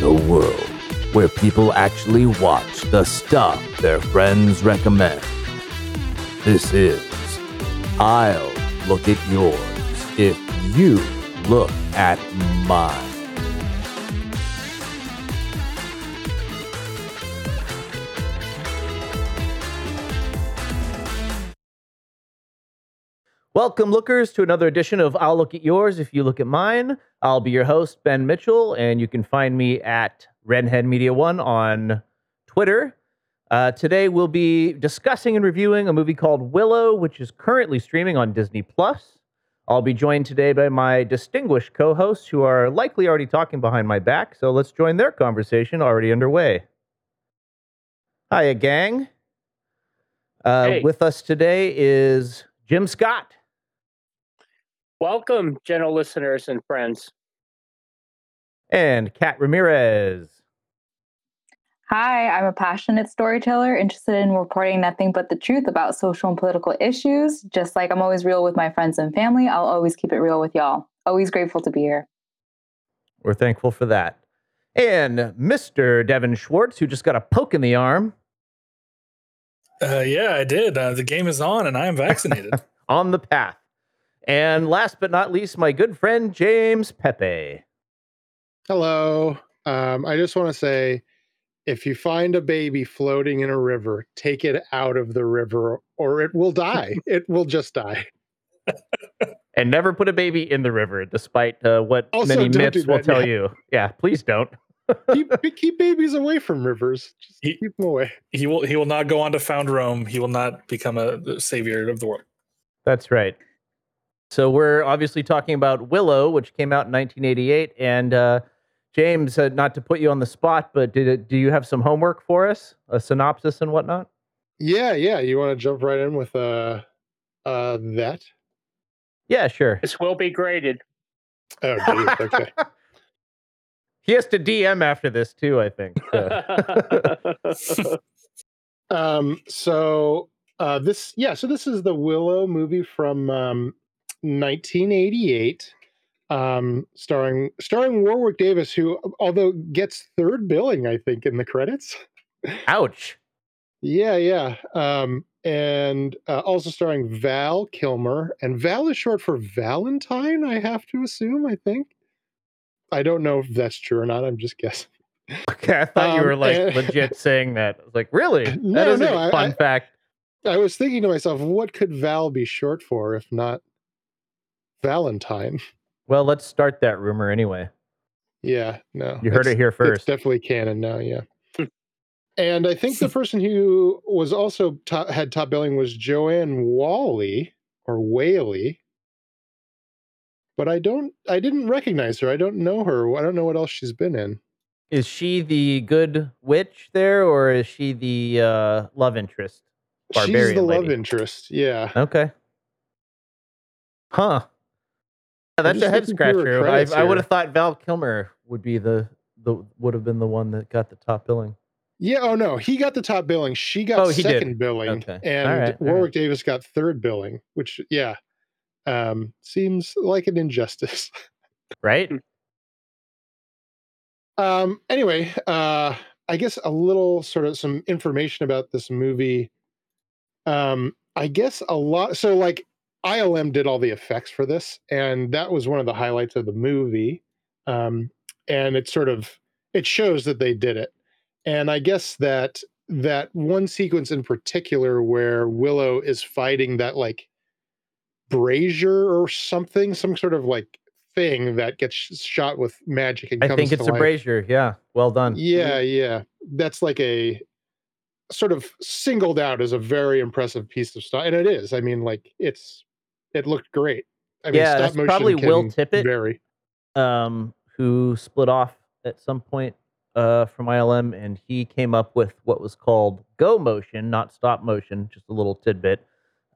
In a world where people actually watch the stuff their friends recommend, this is I'll Look at Yours if you look at mine. Welcome, lookers, to another edition of I'll Look at Yours If You Look at Mine. I'll be your host, Ben Mitchell, and you can find me at Redhead Media One on Twitter. Uh, today, we'll be discussing and reviewing a movie called Willow, which is currently streaming on Disney Plus. I'll be joined today by my distinguished co hosts who are likely already talking behind my back, so let's join their conversation already underway. Hiya, gang. Uh, Hey. With us today is Jim Scott. Welcome, gentle listeners and friends. and Kat Ramirez. Hi, I'm a passionate storyteller interested in reporting nothing but the truth about social and political issues. Just like I'm always real with my friends and family, I'll always keep it real with y'all. Always grateful to be here. We're thankful for that. And Mr. Devin Schwartz, who just got a poke in the arm Uh, yeah, I did. Uh, the game is on, and I am vaccinated. on the path. And last but not least, my good friend James Pepe. Hello. Um, I just want to say if you find a baby floating in a river, take it out of the river or it will die. it will just die. And never put a baby in the river, despite uh, what Also, many myths will tell yeah. you. Yeah, please don't. keep, keep babies away from rivers. Just He- keep them away. he will. He will not go on to found Rome. He will not become a savior of the world. That's right. So we're obviously talking about Willow, which came out in 1988. And uh, James, uh, not to put you on the spot, but did it, do you have some homework for us, a synopsis and whatnot? Yeah, yeah. You want to jump right in with uh, uh, that? Yeah, sure. This will be graded. Oh, geez. Okay. he has to DM after this too, I think. so. Um, so uh, this, yeah, so this is the Willow movie from um, 1988, um, starring starring Warwick Davis, who although gets third billing, I think, in the credits. Ouch. Yeah, yeah. Um, and uh, also starring Val Kilmer, and Val is short for Valentine. I have to assume. I think. I don't know if that's true or not. I'm just guessing. Okay, I thought you Um, were like and- legit saying that. I was like, really? that No, is no, a fun I- fact. I was thinking to myself, what could Val be short for if not Valentine? Well, let's start that rumor anyway. Yeah, no. You heard it here It's first. definitely canon now, yeah. and I think the person who was also top, had top billing was Joanne Wally or Whaley. But I don't I didn't recognize her. I don't know her. I don't know what else she's been in. Is she the good witch there, or is she the uh, love interest? she's Barbarian the love interest. Yeah. Okay. Huh. Yeah, that's a head looking through her scratcher. I, I would have thought Val Kilmer would be the the would have been the one that got the top billing. Yeah, oh no, he got the top billing. She got Oh, he did. second billing, Okay. and All right, all Warwick right. Davis got third billing, which yeah, um, seems like an injustice. Right? um, anyway, uh, I guess a little sort of some information about this movie. Um, I guess a lot. So like ILM did all the effects for this, and that was one of the highlights of the movie. Um, and it sort of it shows that they did it. And I guess that that one sequence in particular where Willow is fighting that like brazier or something, some sort of like thing that gets shot with magic and I think it's a life. brazier. Yeah. Well done. Yeah, yeah. That's like a sort of singled out as a very impressive piece of stuff. And it is. I mean, like it's it looked great. I mean, Yeah, stop motion probably Phil Tippett. Vary. um, who split off at some point uh, from ILM, and he came up with what was called Go Motion, not stop motion. Just a little tidbit.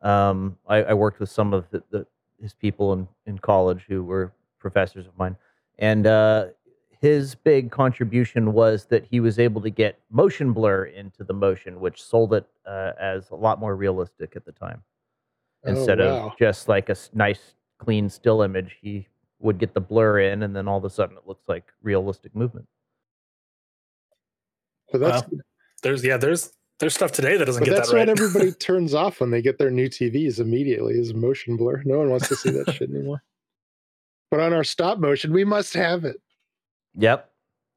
Um, I, I worked with some of the, the, his people in, in college who were professors of mine, and uh, his big contribution was that he was able to get motion blur into the motion, which sold it uh, as a lot more realistic at the time Oh, instead wow. of just like a nice clean still image he would get the blur in, and then all of a sudden it looks like realistic movement. But that's Wow. There's yeah, there's there's stuff today that doesn't but get that's that right. what everybody turns off when they get their new TVs immediately is motion blur. No one wants to see that shit anymore. But on our stop motion, we must have it. Yep,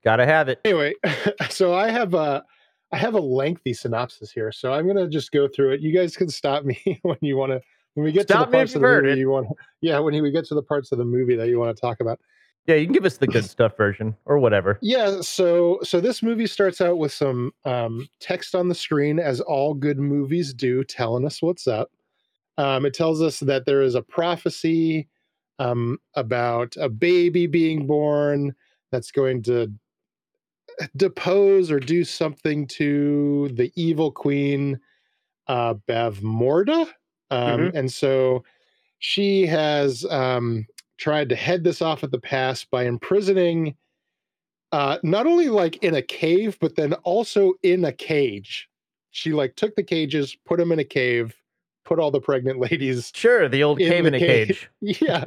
gotta have it. Anyway, so I have a I have a lengthy synopsis here, so I'm gonna just go through it. You guys can stop me when you want to. When we get Stop to the parts of the movie it. you want, yeah, when we get to the parts of the movie that you want to talk about. Yeah, you can give us the good stuff version or whatever. Yeah, so so this movie starts out with some um, text on the screen, as all good movies do, telling us what's up. Um, it tells us that there is a prophecy um, about a baby being born that's going to depose or do something to the evil queen, uh, Bavmorda. Um, And so she has um, tried to head this off at the pass by imprisoning uh not only like in a cave but then also in a cage she like took the cages put them in a cave put all the pregnant ladies Sure, the old In cave the in a cave. cage. yeah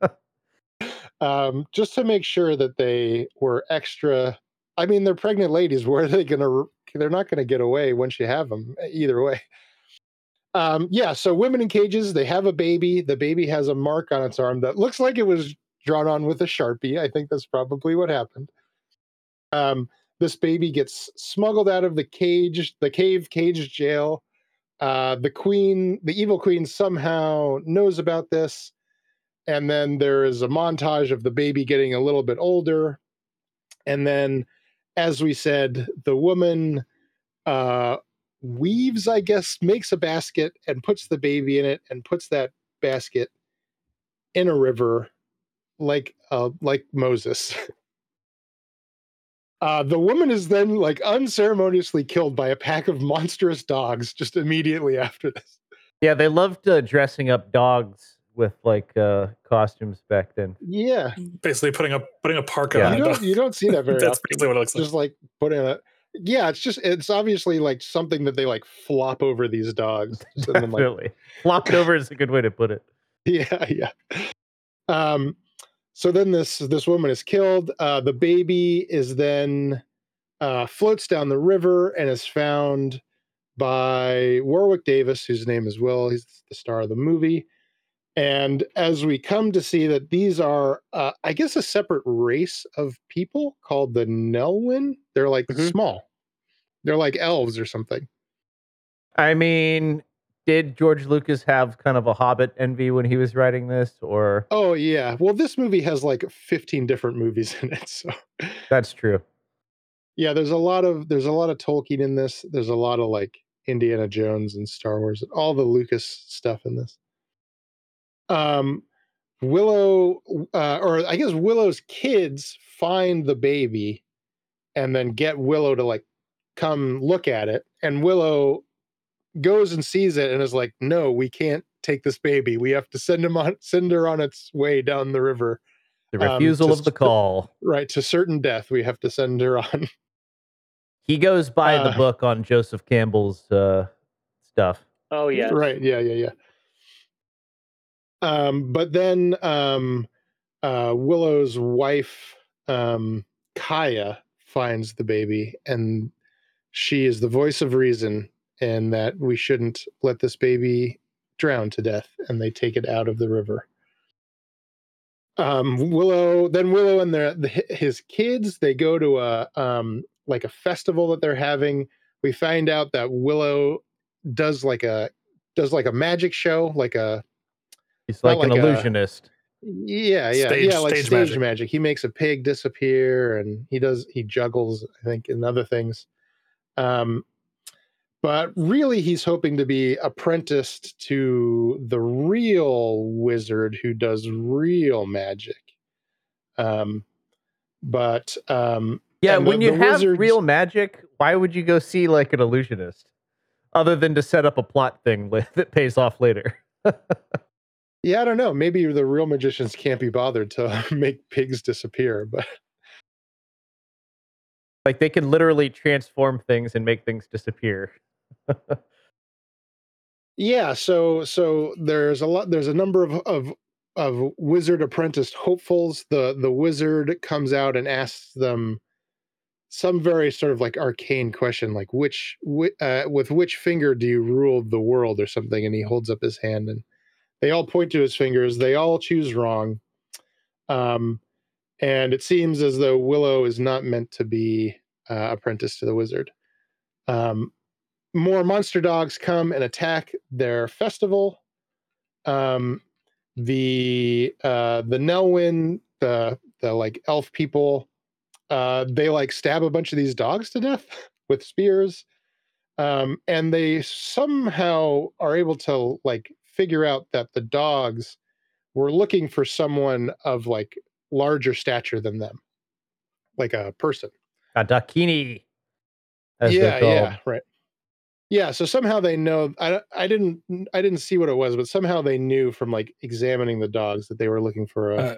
um just to make sure that they were extra i mean they're pregnant ladies where are they gonna they're not gonna get away once you have them either way um yeah so women in cages they have a baby. The baby has a mark on its arm that looks like it was drawn on with a sharpie. I think that's probably what happened. Um this baby gets smuggled out of the cage the cave cage jail. Uh the queen the evil queen somehow knows about this. And then there is a montage of the baby getting a little bit older. And then as we said the woman uh weaves i guess makes a basket and puts the baby in it and puts that basket in a river like uh like moses uh the woman is then like unceremoniously killed by a pack of monstrous dogs just immediately after this yeah, they loved uh, dressing up dogs with like uh, costumes back then. yeah Basically putting a putting a parka Yeah. on you don't you don't see that very That's often. basically what it looks like. just like put in a yeah it's just it's obviously like something that they like flop over these dogs and then like Flopped over is a good way to put it. yeah yeah um so then this this woman is killed uh the baby is then uh floats down the river and is found by warwick davis whose name is will he's the star of the movie and as we come to see that these are uh, i guess a separate race of people called the nelwyn they're like Mhm. small. They're like elves or something. I mean, did George Lucas have kind of a Hobbit envy when he was writing this, or? Oh yeah. Well this movie has like 15 different movies in it so. That's true? yeah there's a lot of there's a lot of tolkien in this. There's a lot of like indiana jones and star wars all the lucas stuff in this um willow uh, or i guess willow's kids find the baby and then get willow to like come look at it and willow goes and sees it and is like no we can't take this baby we have to send him on send her on its way down the river The Um, refusal of the call. right to certain death we have to send her on He goes by the Uh, book on Joseph Campbell's uh, stuff. Oh yeah. Right. Yeah. Yeah. Yeah. Um, but then um, uh, Willow's wife, um, Kaiya, finds the baby, and she is the voice of reason, and that we shouldn't let this baby drown to death, and they take it out of the river. Um, Willow, then Willow and their the, his kids, they go to a um, like a festival that they're having. We find out that Willow does like a does like a magic show, like a He's Not like, an a- illusionist. yeah, yeah, Stage- yeah, like stage stage, magic. magic. He makes a pig disappear, and he does he juggles, I think, and other things. Um, but really, he's hoping to be apprenticed to the real wizard who does real magic. Um, but um, Yeah, when the- you the have wizards- real magic, why would you go see like an illusionist? Other than to set up a plot thing that pays off later. yeah, I don't know. Maybe the real magicians can't be bothered to make pigs disappear, but Like they can literally transform things and make things disappear. yeah so so there's a lot there's a number of of of wizard apprentice hopefuls. The the wizard comes out and asks them some very sort of like arcane question, like which whi- uh, with which finger do you rule the world or something? And he holds up his hand, and they all point to his fingers. They all choose wrong, um, and it seems as though Willow is not meant to be uh, apprenticed to the wizard. Um, more monster dogs come and attack their festival. Um, the uh, the Nelwyn, the the like elf people, uh, they like stab a bunch of these dogs to death with spears, um, and they somehow are able to like figure out that the dogs were looking for someone of like larger stature than them, like a person. A Daikini. as yeah yeah right. Yeah so somehow they know i i didn't i didn't see what it was but somehow they knew from like examining the dogs that they were looking for a Uh,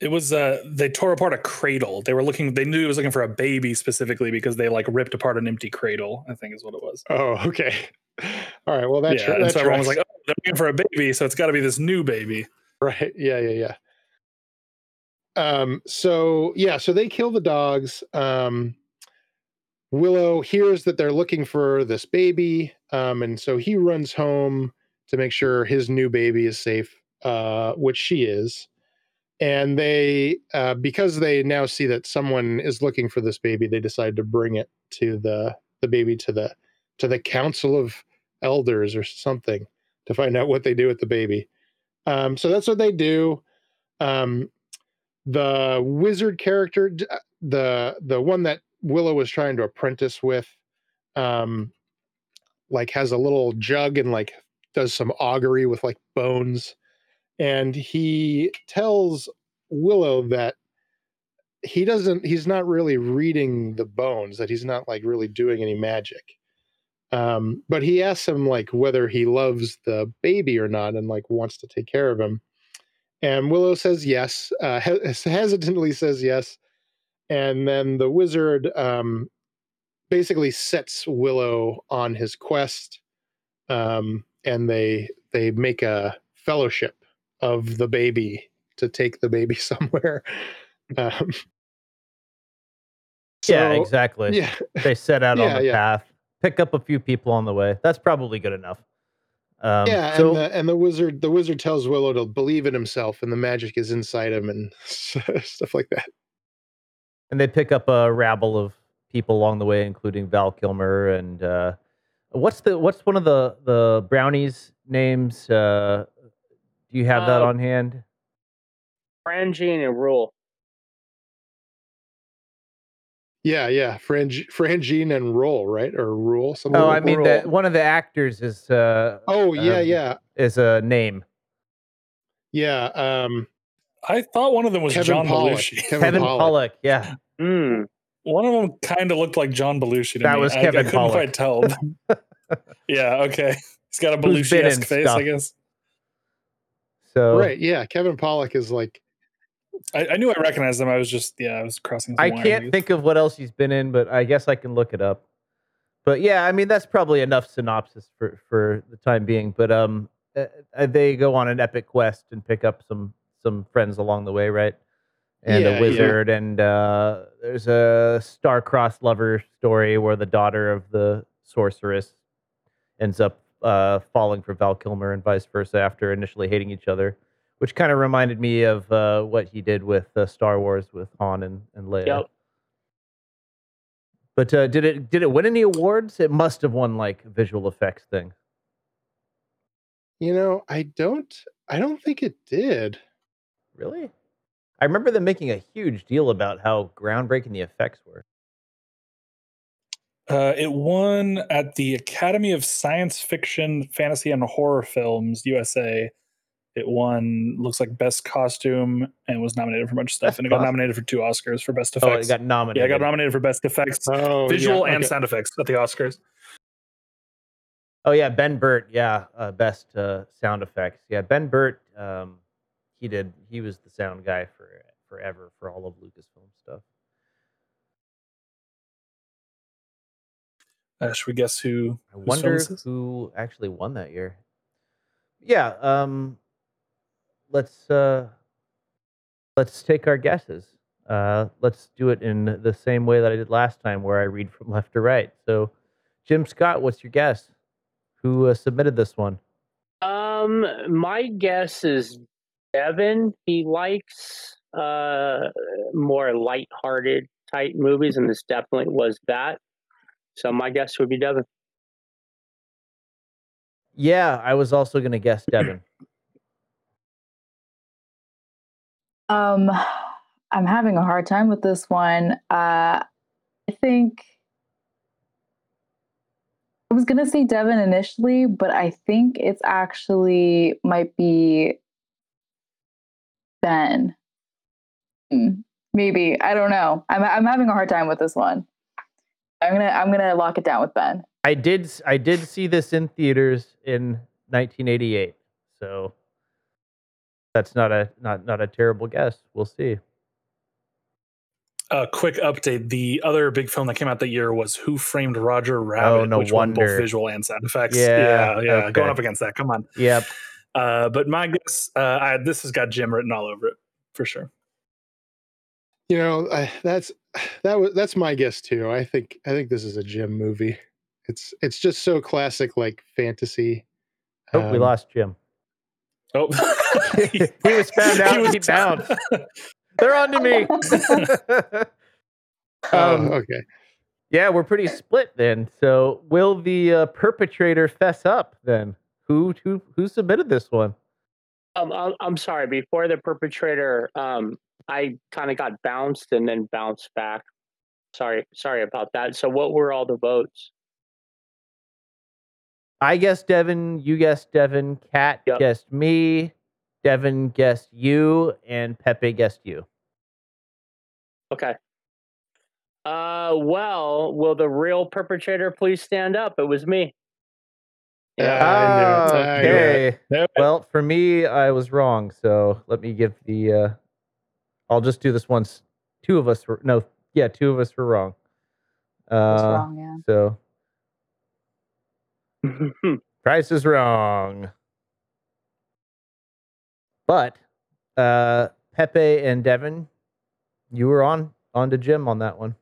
It was uh they tore apart a cradle. They were looking they knew it was looking for a baby specifically because they like ripped apart an empty cradle, I think is what it was. oh okay all right well that's yeah, and so everyone was like, oh, they're looking for a baby, so it's gotta be this new baby. right yeah yeah yeah um so yeah so they kill the dogs um willow hears that they're looking for this baby um and so he runs home to make sure his new baby is safe uh which she is and they uh because they now see that someone is looking for this baby they decide to bring it to the the baby to the to the council of elders or something to find out what they do with the baby. Um so that's what they do. Um the wizard character uh, the the one that willow was trying to apprentice with um like has a little jug and like does some augury with like bones and he tells willow that he doesn't he's not really reading the bones that he's not like really doing any magic. Um but he asks him like whether he loves the baby or not and like wants to take care of him. And willow says yes uh hes- hesitantly says yes. And then the wizard um basically sets willow on his quest um and they they make a fellowship of the baby to take the baby somewhere um yeah, exactly. yeah They set out Yeah, on the yeah. path, pick up a few people on the way. That's probably good enough. Um, yeah so and the, and the wizard the wizard tells willow to believe in himself and the magic is inside him and stuff like that and they pick up a rabble of people along the way, including Val Kilmer and uh, what's the what's one of the the brownies names? Uh, do you have that Uh, on hand? Franjean and Rool. yeah yeah Frangi- franjean and roll right or rule something Oh, I mean, Rool. the, one of the actors is uh, oh yeah um, yeah is a name. yeah um I thought one of them was kevin John Pollak. Belushi. Kevin Pollak. Yeah. Mm. One of them kind of looked like John Belushi to That me. was I- I, Kevin couldn't Pollak. quite tell. yeah, okay. He's got a Belushi-esque face, stuff. I guess. So right yeah kevin Pollak is like I, I knew I recognized him. I was just, yeah, I was crossing. I can't think of what else he's been in, but I guess I can look it up. But yeah, I mean that's probably enough synopsis for for the time being. But um, uh, uh, they go on an epic quest and pick up some some friends along the way, right? And Yeah, a yeah. wizard, and uh, there's a star-crossed lover story where the daughter of the sorceress ends up uh, falling for Val Kilmer and vice versa after initially hating each other, which kind of reminded me of uh, what he did with uh, Star Wars with Han and, and Leia. Yep. But uh, did it did it win any awards? It must have won like visual effects thing. you know i don't i don't think it did Really? I remember them making a huge deal about how groundbreaking the effects were. Uh, it won at the Academy of Science Fiction, Fantasy, and Horror Films USA. It won, looks like Best Costume, and was nominated for a bunch of stuff. And it got nominated for two Oscars for Best effects. Oh, it got nominated. yeah, it got nominated for Best Effects, oh visual yeah, and okay. sound effects at the Oscars. Oh yeah, Ben Burtt. Yeah, uh, best uh, sound effects. Yeah, Ben Burtt. Um, he did. He was the sound guy for forever for all of Lucasfilm stuff. Uh, should we guess who? I wonder who actually won that year. Yeah. Um, let's uh, let's take our guesses. Uh, let's do it in the same way that I did last time, where I read from left to right. So, Jim Scott, what's your guess? Who uh, submitted this one? Um, my guess is Devin. He likes uh more light-hearted type movies, and this definitely was that. So my guess would be Devin. Yeah, I was also going to guess Devin. Um, I'm having a hard time with this one. Uh, I think I was gonna say Devin initially, but I think it's actually might be Ben. Hmm, Maybe I don't know. I'm I'm having a hard time with this one. I'm gonna I'm gonna lock it down with Ben. I did s- I did see this in theaters in 1988. So that's not a not not a terrible guess. We'll see. A quick update: the other big film that came out that year was Who Framed Roger Rabbit, Oh, no which won wonder. both visual and sound effects. Yeah, yeah, yeah, okay. going up against that. Come on. Yep. Uh, but my guess, uh, I, this has got Jim written all over it for sure. You know, I, that's that was that's my guess too. I think I think this is a Jim movie. It's it's just so classic, like fantasy. Oh, we Um, lost Jim. Oh, he was found out. He, bounced. They're on to me. Oh, um, okay. yeah, we're pretty split then. So, will the uh, perpetrator fess up then? Who who who submitted this one? Um, I'm, I'm sorry. Before the perpetrator, um, I kind of got bounced and then bounced back. Sorry, sorry about that. So, what were all the votes? I guessed Devin. You guessed Devin. Kat Yep. guessed me. Devin guessed you, and Pepe guessed you. Okay. Uh, well, will the real perpetrator please stand up? It was me. Yeah, I Ah, knew it. I knew it. okay. Well, for me, I was wrong. So let me give the. Uh, I'll just do this once. Two of us were no, yeah, two of us were wrong. Uh, wrong, yeah. So Price is wrong. But uh, Pepe and Devin, you were on on to Jim on that one.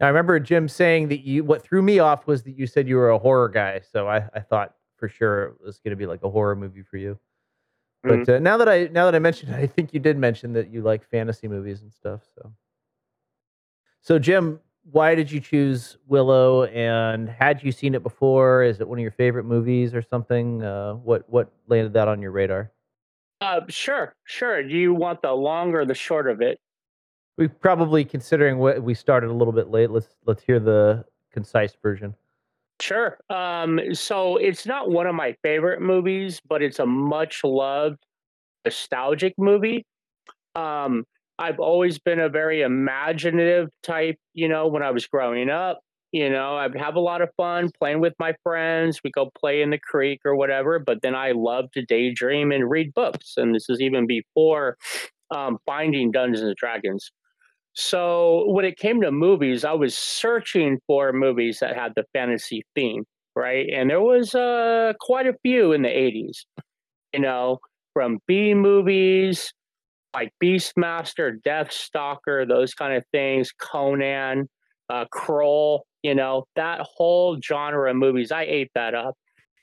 Now, I remember Jim saying that you what threw me off was that you said you were a horror guy, so I, I thought for sure it was going to be like a horror movie for you. But uh, now that I now that I mentioned, it, I think you did mention that you like fantasy movies and stuff. So, so Jim, why did you choose Willow? And had you seen it before? Is it one of your favorite movies or something? Uh, what what landed that on your radar? uh, sure, sure. Do you want the long or the short of it? We probably considering what we started a little bit late. Let's let's hear the concise version. Sure. Um, so it's not one of my favorite movies, but it's a much loved nostalgic movie. Um, I've always been a very imaginative type, you know, when I was growing up. You know, I'd have a lot of fun playing with my friends. We go play in the creek or whatever, but then I love to daydream and read books. And this is even before um, finding Dungeons and Dragons. So when it came to movies, I was searching for movies that had the fantasy theme, right? And there was uh, quite a few in the 80s, you know, from B movies like Beastmaster, Deathstalker, those kind of things, Conan, uh, Krull, you know, that whole genre of movies. I ate that up.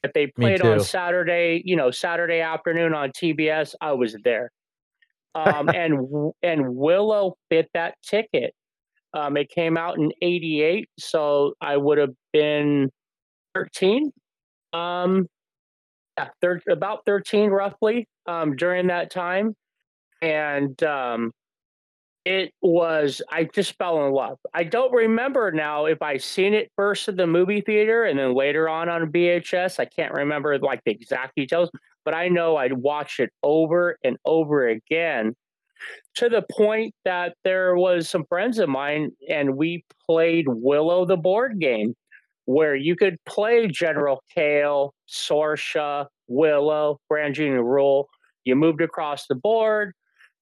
If they played on. Saturday, you know, Saturday afternoon on TBS, I was there um, and and Willow fit that ticket. Um, it came out in '88, so I would have been 13. Um, yeah, thir- about 13 roughly um, during that time, and um, it was I just fell in love. I don't remember now if I seen it first at the movie theater and then later on on VHS. I can't remember like the exact details, but I know I'd watched it over and over again to the point that there was some friends of mine and we played Willow the board game where you could play General Kael, Sorsha, Willow, Brangian Rool. You moved across the board.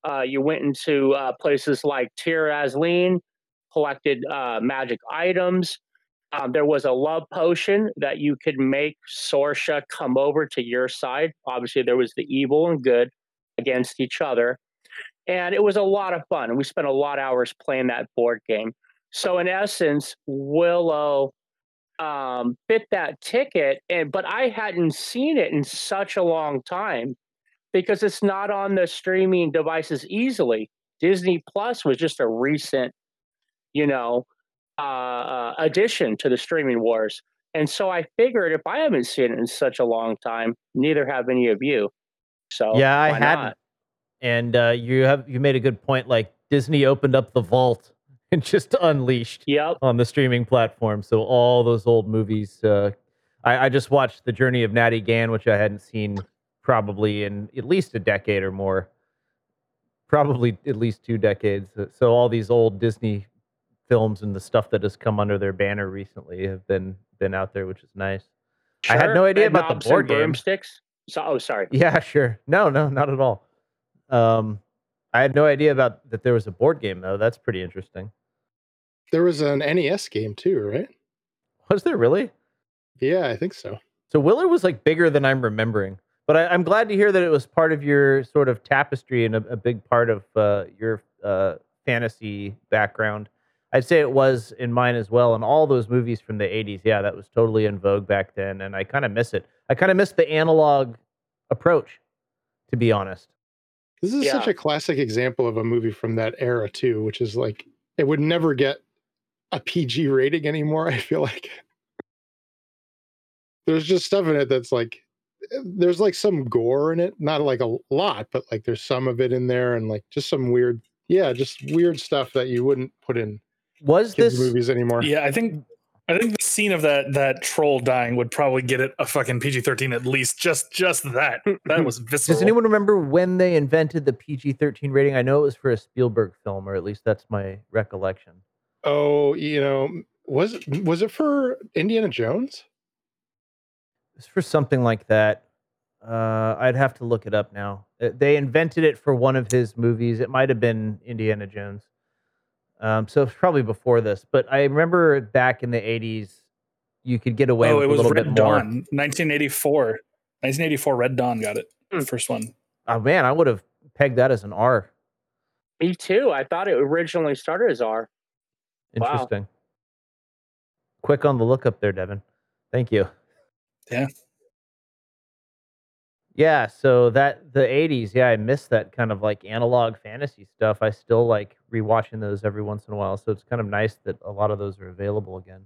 Uh, you went into uh, places like Tir Asleen, collected uh, magic items. Um, there was a love potion that you could make Sorsha come over to your side. Obviously, there was the evil and good against each other. And it was a lot of fun. We spent a lot of hours playing that board game. So, in essence, Willow um, fit that ticket, and but I hadn't seen it in such a long time because it's not on the streaming devices easily. Disney Plus was just a recent, you know, uh, addition to the streaming wars. And so I figured if I haven't seen it in such a long time, neither have any of you. So yeah, I hadn't. not? And uh, you have you made a good point. Like Disney opened up the vault and just unleashed Yep. on the streaming platform. So all those old movies. Uh, I, I just watched The Journey of Natty Gann, which I hadn't seen probably in at least a decade or more. Probably at least two decades. So all these old Disney films and the stuff that has come under their banner recently have been been out there, which is nice. I had no idea And about the board game. sticks. So, oh, sorry. Yeah, sure. No, no, not at all. Um, I had no idea about that there was a board game though. That's pretty interesting. There was an NES game too, right? Was there really? Yeah, I think so. So Willer was like bigger than I'm remembering. But I, I'm glad to hear that it was part of your sort of tapestry and a, a big part of uh, your uh, fantasy background. I'd say it was in mine as well. And all those movies from the 80s, yeah, that was totally in vogue back then. And I kind of miss it. I kind of miss the analog approach, to be honest. This is such a classic example of a movie from that era too, which is like it would never get a PG rating anymore. I feel like there's just stuff in it that's like there's like some gore in it, not like a lot, but like there's some of it in there, and like just some weird, yeah, just weird stuff that you wouldn't put in Was kids this movies anymore. Yeah, I think I think the scene of that that troll dying would probably get it a fucking PG thirteen at least. Just just that. That was visceral. Does anyone remember when they invented the PG 13 rating? I know it was for a Spielberg film, or at least that's my recollection. Oh, you know, was it was it for Indiana Jones? It's for something like that. Uh, I'd have to look it up now. Uh, They invented it for one of his movies. It might have been Indiana Jones. Um, so it's probably before this. But I remember back in the 80s, you could get away Oh, with it a was little Red bit more. Dawn, 1984. 1984, Red Dawn got it. Hmm. First one. Oh, man, I would have pegged that as an R. Me too. I thought it originally started as R. Wow. Interesting. Quick on the lookup there, Devin. Thank you. Yeah. Yeah, so that the 80s, yeah, I miss that kind of like analog fantasy stuff. I still like rewatching those every once in a while, so it's kind of nice that a lot of those are available again.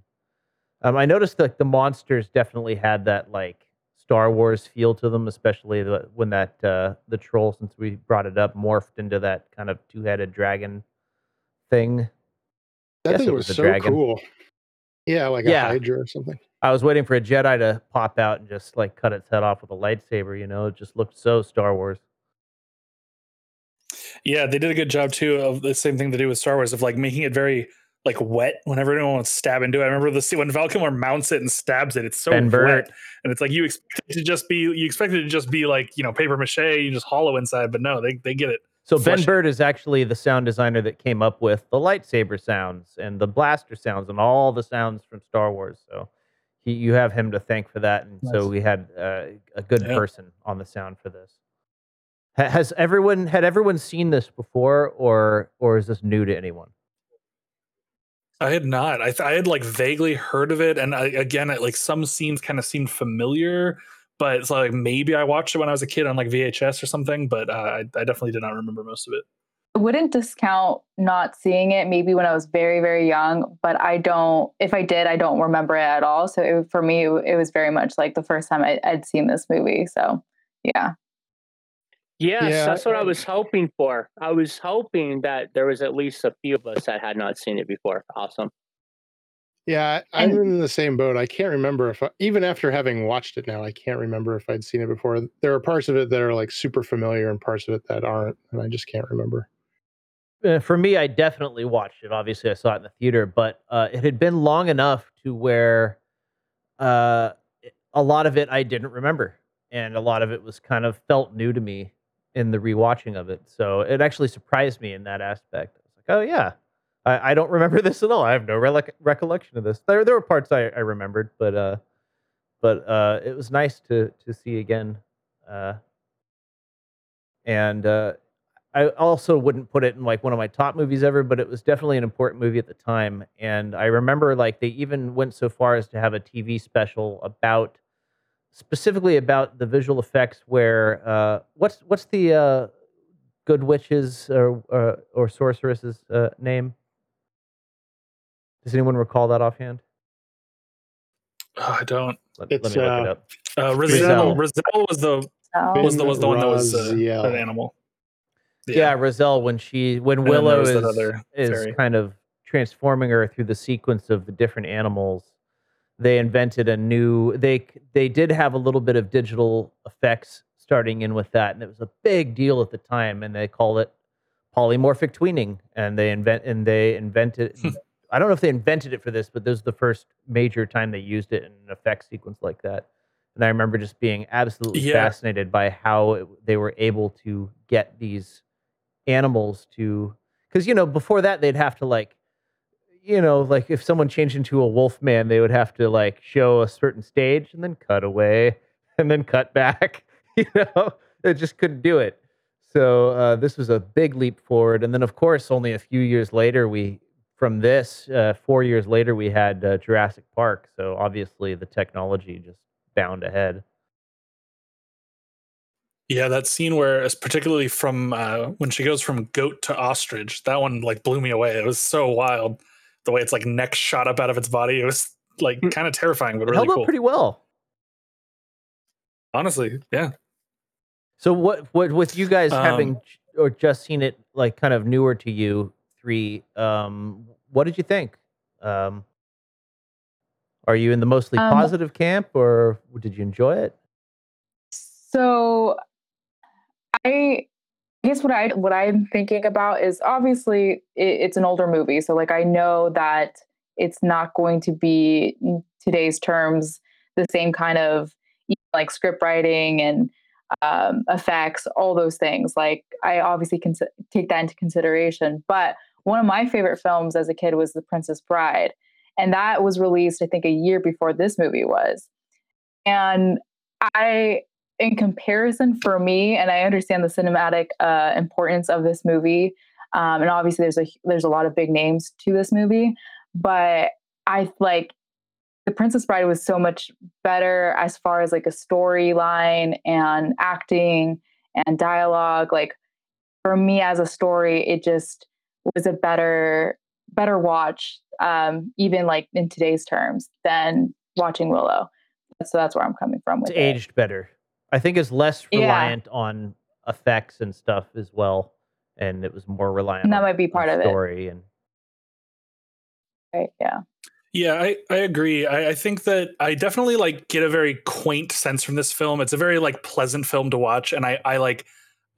Um, I noticed that the monsters definitely had that like Star Wars feel to them, especially the, when that uh, the troll, since we brought it up, morphed into that kind of two-headed dragon thing. That thing it was, was so dragon. cool. Yeah, like Yeah. a Hydra or something. I was waiting for a Jedi to pop out and just like cut its head off with a lightsaber. You know, it just looked so Star Wars. Yeah, they did a good job too of the same thing they do with Star Wars of like making it very like wet whenever anyone wants to stab into it. I remember the scene when Val Kilmer mounts it and stabs it. It's so Ben Burtt. wet, and it's like you expect it to just be you expect it to just be like you know paper mache, you just hollow inside, but no, they they get it. So Ben Burtt is actually the sound designer that came up with the lightsaber sounds and the blaster sounds and all the sounds from Star Wars. So you have him to thank for that. And Nice. so we had uh, a good Yeah. person on the sound for this. Has everyone had everyone seen this before, or or is this new to anyone? I had not. I, th- I had like vaguely heard of it, and I, again, it, like some scenes kind of seemed familiar, but it's like maybe I watched it when I was a kid on like VHS or something. But uh, I, I definitely did not remember most of it. I wouldn't discount not seeing it maybe when I was very, very young, but I don't, if I did, I don't remember it at all. So it, for me, it was very much like the first time I, I'd seen this movie. So yeah. Yes, Yeah, that's what I I- was hoping for. I was hoping that there was at least a few of us that had not seen it before. Awesome. Yeah, I- I'm And- in the same boat. I can't remember if, I, even after having watched it now, I can't remember if I'd seen it before. There are parts of it that are like super familiar and parts of it that aren't, and I just can't remember. Uh, for me, I definitely watched it. Obviously, I saw it in the theater, but uh, it had been long enough to where uh, a lot of it I didn't remember, and a lot of it was kind of felt new to me in the rewatching of it. So it actually surprised me in that aspect. I was like, "Oh yeah, I, I don't remember this at all. I have no rele- recollection of this. There there were parts I, I remembered, but uh, but uh, it was nice to to see again. Uh, and I also wouldn't put it in like one of my top movies ever, but it was definitely an important movie at the time. And I remember like they even went so far as to have a TV special about specifically about the visual effects where uh, what's what's the uh, good witches or uh, or sorceress's uh, name? Does anyone recall that offhand? Oh, I don't. Let, It's, let me look it uh, up. Uh, Raziel. Raziel. Raziel was the was the was the one that was uh, Raziel. an animal. Yeah, Roselle when she when And Willow is is kind of transforming her through the sequence of the different animals. They invented a new they they did have a little bit of digital effects starting in with that and it was a big deal at the time and they called it polymorphic tweening and they invent and they invented I don't know if they invented it for this but this is the first major time they used it in an effect sequence like that. And I remember just being absolutely Yeah. fascinated by how it, they were able to get these animals to because you know before that they'd have to like you know like if someone changed into a wolf man they would have to like show a certain stage and then cut away and then cut back you know? They just couldn't do it. So uh, this was a big leap forward. And then of course only a few years later we from this uh, four years later we had uh, jurassic park. So obviously the technology just bound ahead Yeah, that scene where, it's particularly from uh, when she goes from goat to ostrich, that one like blew me away. It was so wild. The way it's like neck shot up out of its body, it was like Mm. kind of terrifying, but it really held cool. up pretty well Honestly, yeah. So what what with you guys Um, having or just seen it like kind of newer to you three, um, what did you think? Um, are you in the mostly Um, positive camp or did you enjoy it? so I guess what I what I'm thinking about is obviously it, it's an older movie, so like I know that it's not going to be today's terms the same kind of like script writing and um, effects, all those things. Like I obviously can take that into consideration. But one of my favorite films as a kid was The Princess Bride, and that was released I think a year before this movie was, and I in comparison for me, and I understand the cinematic uh, importance of this movie, um, and obviously there's a there's a lot of big names to this movie, but I like the Princess Bride was so much better as far as like a storyline and acting and dialogue. Like for me as a story, it just was a better better watch, um, even like in today's terms than watching Willow. So that's where I'm coming from with It's it. aged better. I think it's less Yeah. reliant on effects and stuff as well, and it was more reliant. And that on, might be part of it. story and Right? Yeah. Yeah, I, I agree. I, I think that I definitely like get a very quaint sense from this film. It's a very like pleasant film to watch, and I I like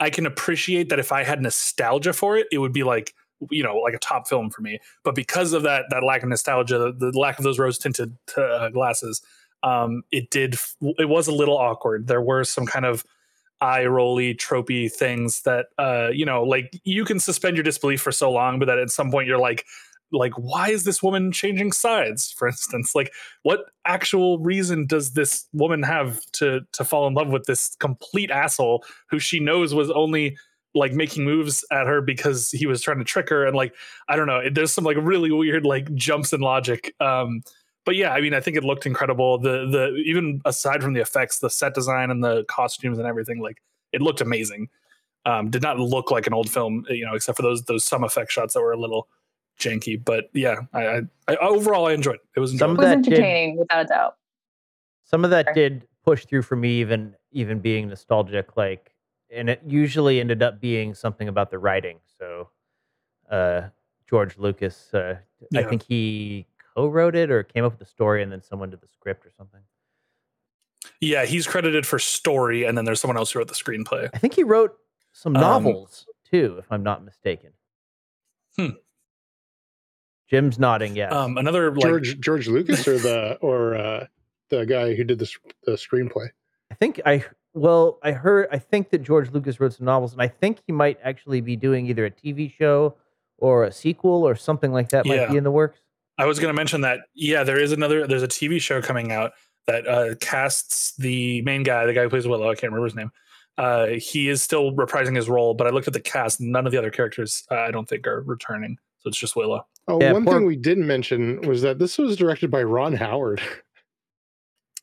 I can appreciate that if I had nostalgia for it, it would be like you know like a top film for me. But because of that that lack of nostalgia, the, the lack of those rose tinted uh, glasses, um, it did it was a little awkward. There were some kind of eye rolly tropey things that uh you know like you can suspend your disbelief for so long but that at some point you're like like why is this woman changing sides for instance like what actual reason does this woman have to to fall in love with this complete asshole who she knows was only like making moves at her because he was trying to trick her and like i don't know there's some like really weird like jumps in logic um but yeah i mean i think it looked incredible. The the even aside from the effects the set design and the costumes and everything like it looked amazing. Um did not look like an old film you know except for those those some effect shots that were a little janky but yeah i, I, I overall i enjoyed it. It was Some It of was that did- entertaining without a doubt. some of that Sure. did push through for me even even being nostalgic like and it usually ended up being something about the writing. So uh george lucas uh, i think he co-wrote it or came up with the story and then someone did the script or something yeah he's credited for story and then there's someone else who wrote the screenplay i think he wrote some Um, novels too if i'm not mistaken Hmm. jim's nodding yes um another like George George Lucas or the or uh, the guy who did the, the screenplay. I think I well, I heard I think that George Lucas wrote some novels, and I think he might actually be doing either a TV show or a sequel or something like that might Yeah. be in the works. I was going to mention that. Yeah, there is another. There's a TV show coming out that uh, casts the main guy, the guy who plays Willow. I can't remember his name. Uh, he is still reprising his role, but I looked at the cast. None of the other characters, uh, I don't think, are returning. So it's just Willow. Oh, Yeah, one poor- thing we didn't mention was that this was directed by Ron Howard.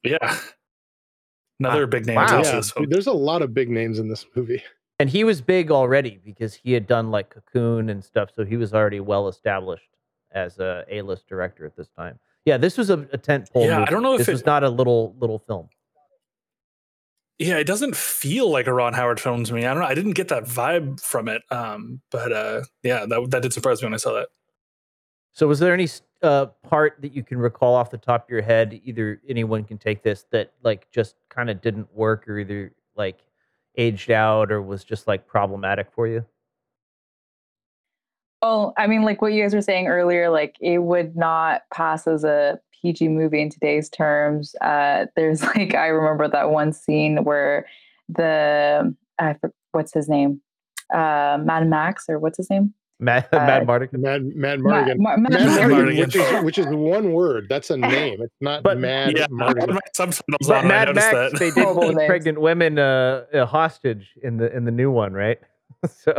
Yeah, another big name. Wow. yeah, this there's a lot of big names in this movie. And he was big already because he had done like Cocoon and stuff, so he was already well established as a A-list director at this time. Yeah, this was a, a tent pole. Yeah, I don't know if this it- was not a little little film. Yeah, it doesn't feel like a Ron Howard film to me. I don't know. I didn't get that vibe from it. Um, but uh, yeah, that that did surprise me when I saw that. So, was there any uh, part that you can recall off the top of your head? Either anyone can take this that like just kind of didn't work, or either like aged out, or was just like problematic for you. Well, I mean, like what you guys were saying earlier, like it would not pass as a PG movie in today's terms. Uh, there's like I remember that one scene where the I for, what's his name, uh, Mad Max or what's his name? Mad, Uh, Mad Mardigan. Mad Mad Ma- Mardigan. Ma- Mad Mad Mardigan. Mardigan, Mardigan. which is which is one word. That's a name. It's not But- Mad yeah, I had Mardigan. my subtitles But on. and I Mad noticed Max, that. they did keep pregnant women uh, uh, hostage in the in the new one, right? so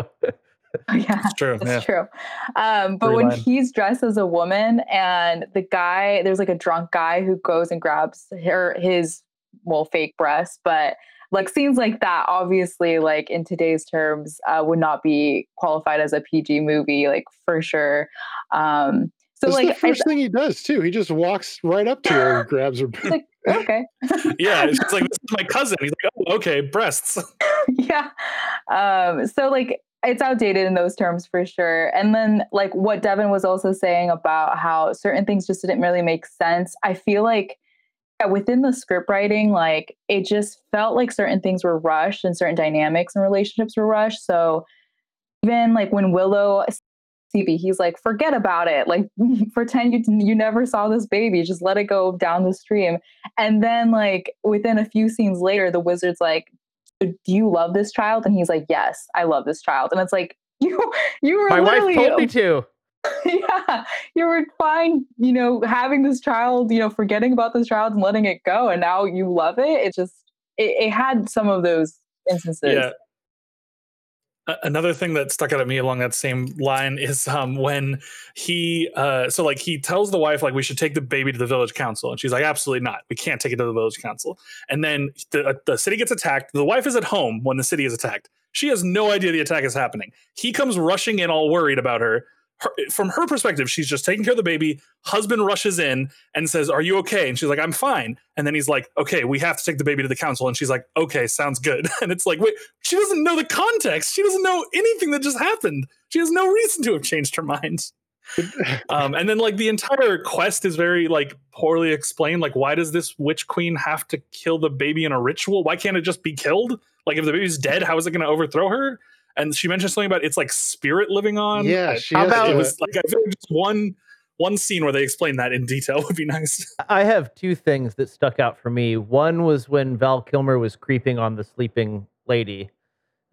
yeah. It's true. That's Yeah. true. Um, but Free when line. he's dressed as a woman and the guy, there's like a drunk guy who goes and grabs her his well fake breast, but like scenes like that, obviously, like in today's terms, uh, would not be qualified as a PG movie, like for sure. Um, so That's like, the I- first thing he does too. He just walks right up to her and grabs her. like okay, Yeah, it's just like this is my cousin. He's like, oh, okay, breasts. yeah. Um, so like it's outdated in those terms for sure. And then like what Devin was also saying about how certain things just didn't really make sense. I feel like within the script writing, like it just felt like certain things were rushed and certain dynamics and relationships were rushed. So even like when Willow CB, he's like, forget about it. Like pretend you you never saw this baby. Just let it go down the stream. And then like within a few scenes later, the wizard's like, do you love this child? And he's like, yes, I love this child. And it's like, you you were my wife literally told me to. yeah, you were fine, you know, having this child, you know, forgetting about this child and letting it go, and now you love it. It just it, it had some of those instances. Yeah. Another thing that stuck out at me along that same line is um, when he, uh, so like he tells the wife like we should take the baby to the village council, and she's like, absolutely not, we can't take it to the village council. And then the uh, the city gets attacked. The wife is at home when the city is attacked. She has no idea the attack is happening. He comes rushing in, all worried about her. Her. From her perspective, she's just taking care of the baby. Husband rushes in and says, "Are you okay?" And she's like, "I'm fine." And then he's like, "Okay, we have to take the baby to the council." And she's like, "Okay, sounds good." And it's like, wait, she doesn't know the context. She doesn't know anything that just happened. She has no reason to have changed her mind. Um, and then like the entire quest is very like poorly explained. Like, why does this witch queen have to kill the baby in a ritual? Why can't it just be killed? Like, if the baby's dead, how is it going to overthrow her? And she mentioned something about it's like spirit living on. Yeah, she How about- it was like I feel like just one one scene where they explain that in detail would be nice. I have two things that stuck out for me. One was when Val Kilmer was creeping on the sleeping lady.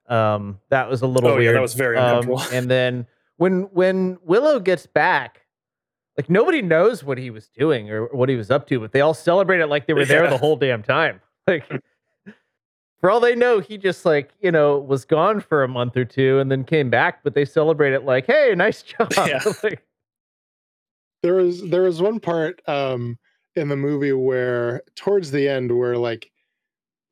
Um, that was a little Oh, yeah, weird. that was very Um, and then when when Willow gets back, like nobody knows what he was doing or what he was up to, but they all celebrate it like they were there the whole damn time. Like for all they know, he just like you know was gone for a month or two and then came back, but they celebrate it like, hey, nice job. Yeah. Like, there was there was one part um in the movie where towards the end where like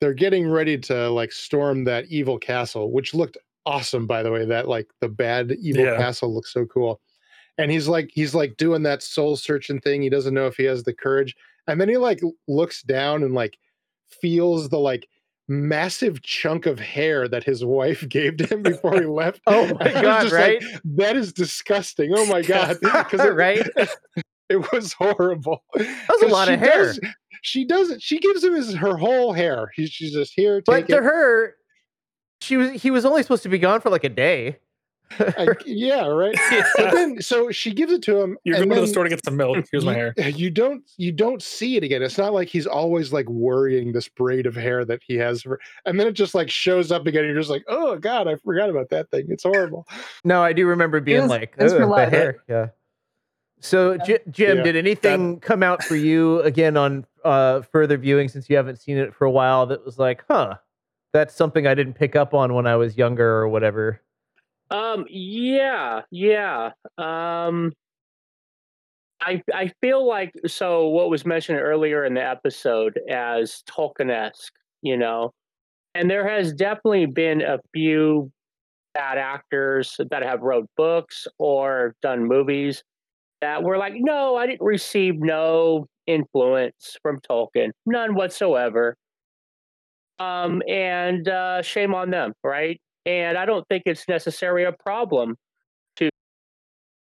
they're getting ready to like storm that evil castle which looked awesome by the way that like the bad evil Yeah. castle looks so cool and he's like he's like doing that soul searching thing he doesn't know if he has the courage and then he like looks down and like feels the like massive chunk of hair that his wife gave to him before he left oh my god, right? like, that is disgusting oh my god 'Cause it- right? it was horrible. That was a lot of hair. she does it. She gives him his her whole hair. He's she's just here. But to it. her, she was he was only supposed to be gone for like a day. I, yeah, right. But then, so she gives it to him. You're and going to the store to get some milk. Here's my you, hair. You don't, you don't see it again. It's not like he's always like worrying this braid of hair that he has, for, and then it just like shows up again. You're just like, oh god, I forgot about that thing. It's horrible. No, I do remember being was- like, it was for "Ugh, the hair. Yeah. So, J- Jim, Yeah. did anything come out for you again on uh, further viewing since you haven't seen it for a while that was like, huh, that's something I didn't pick up on when I was younger or whatever? Um, yeah, yeah. Um, I I feel like so what was mentioned earlier in the episode as Tolkien-esque, you know, and there has definitely been a few bad actors that have wrote books or done movies that were like, no, I didn't receive no influence from Tolkien, none whatsoever. Um, and uh, shame on them, right? And I don't think it's necessarily a problem to,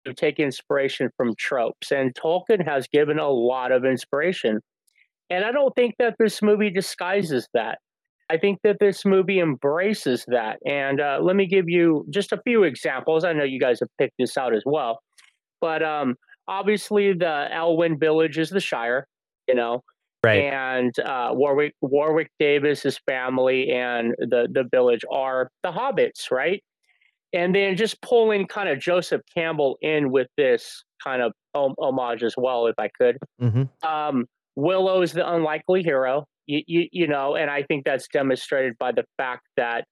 to take inspiration from tropes. And Tolkien has given a lot of inspiration. And I don't think that this movie disguises that. I think that this movie embraces that. And uh, let me give you just a few examples. I know you guys have picked this out as well. But um, obviously, the Nelwyn village is the Shire, you know, Right. and uh, Warwick Warwick Davis, his family, and the the village are the hobbits, right? And then just pulling kind of Joseph Campbell in with this kind of homage as well, if I could. hmm Um, Willow is the unlikely hero, you, you, you know, and I think that's demonstrated by the fact that,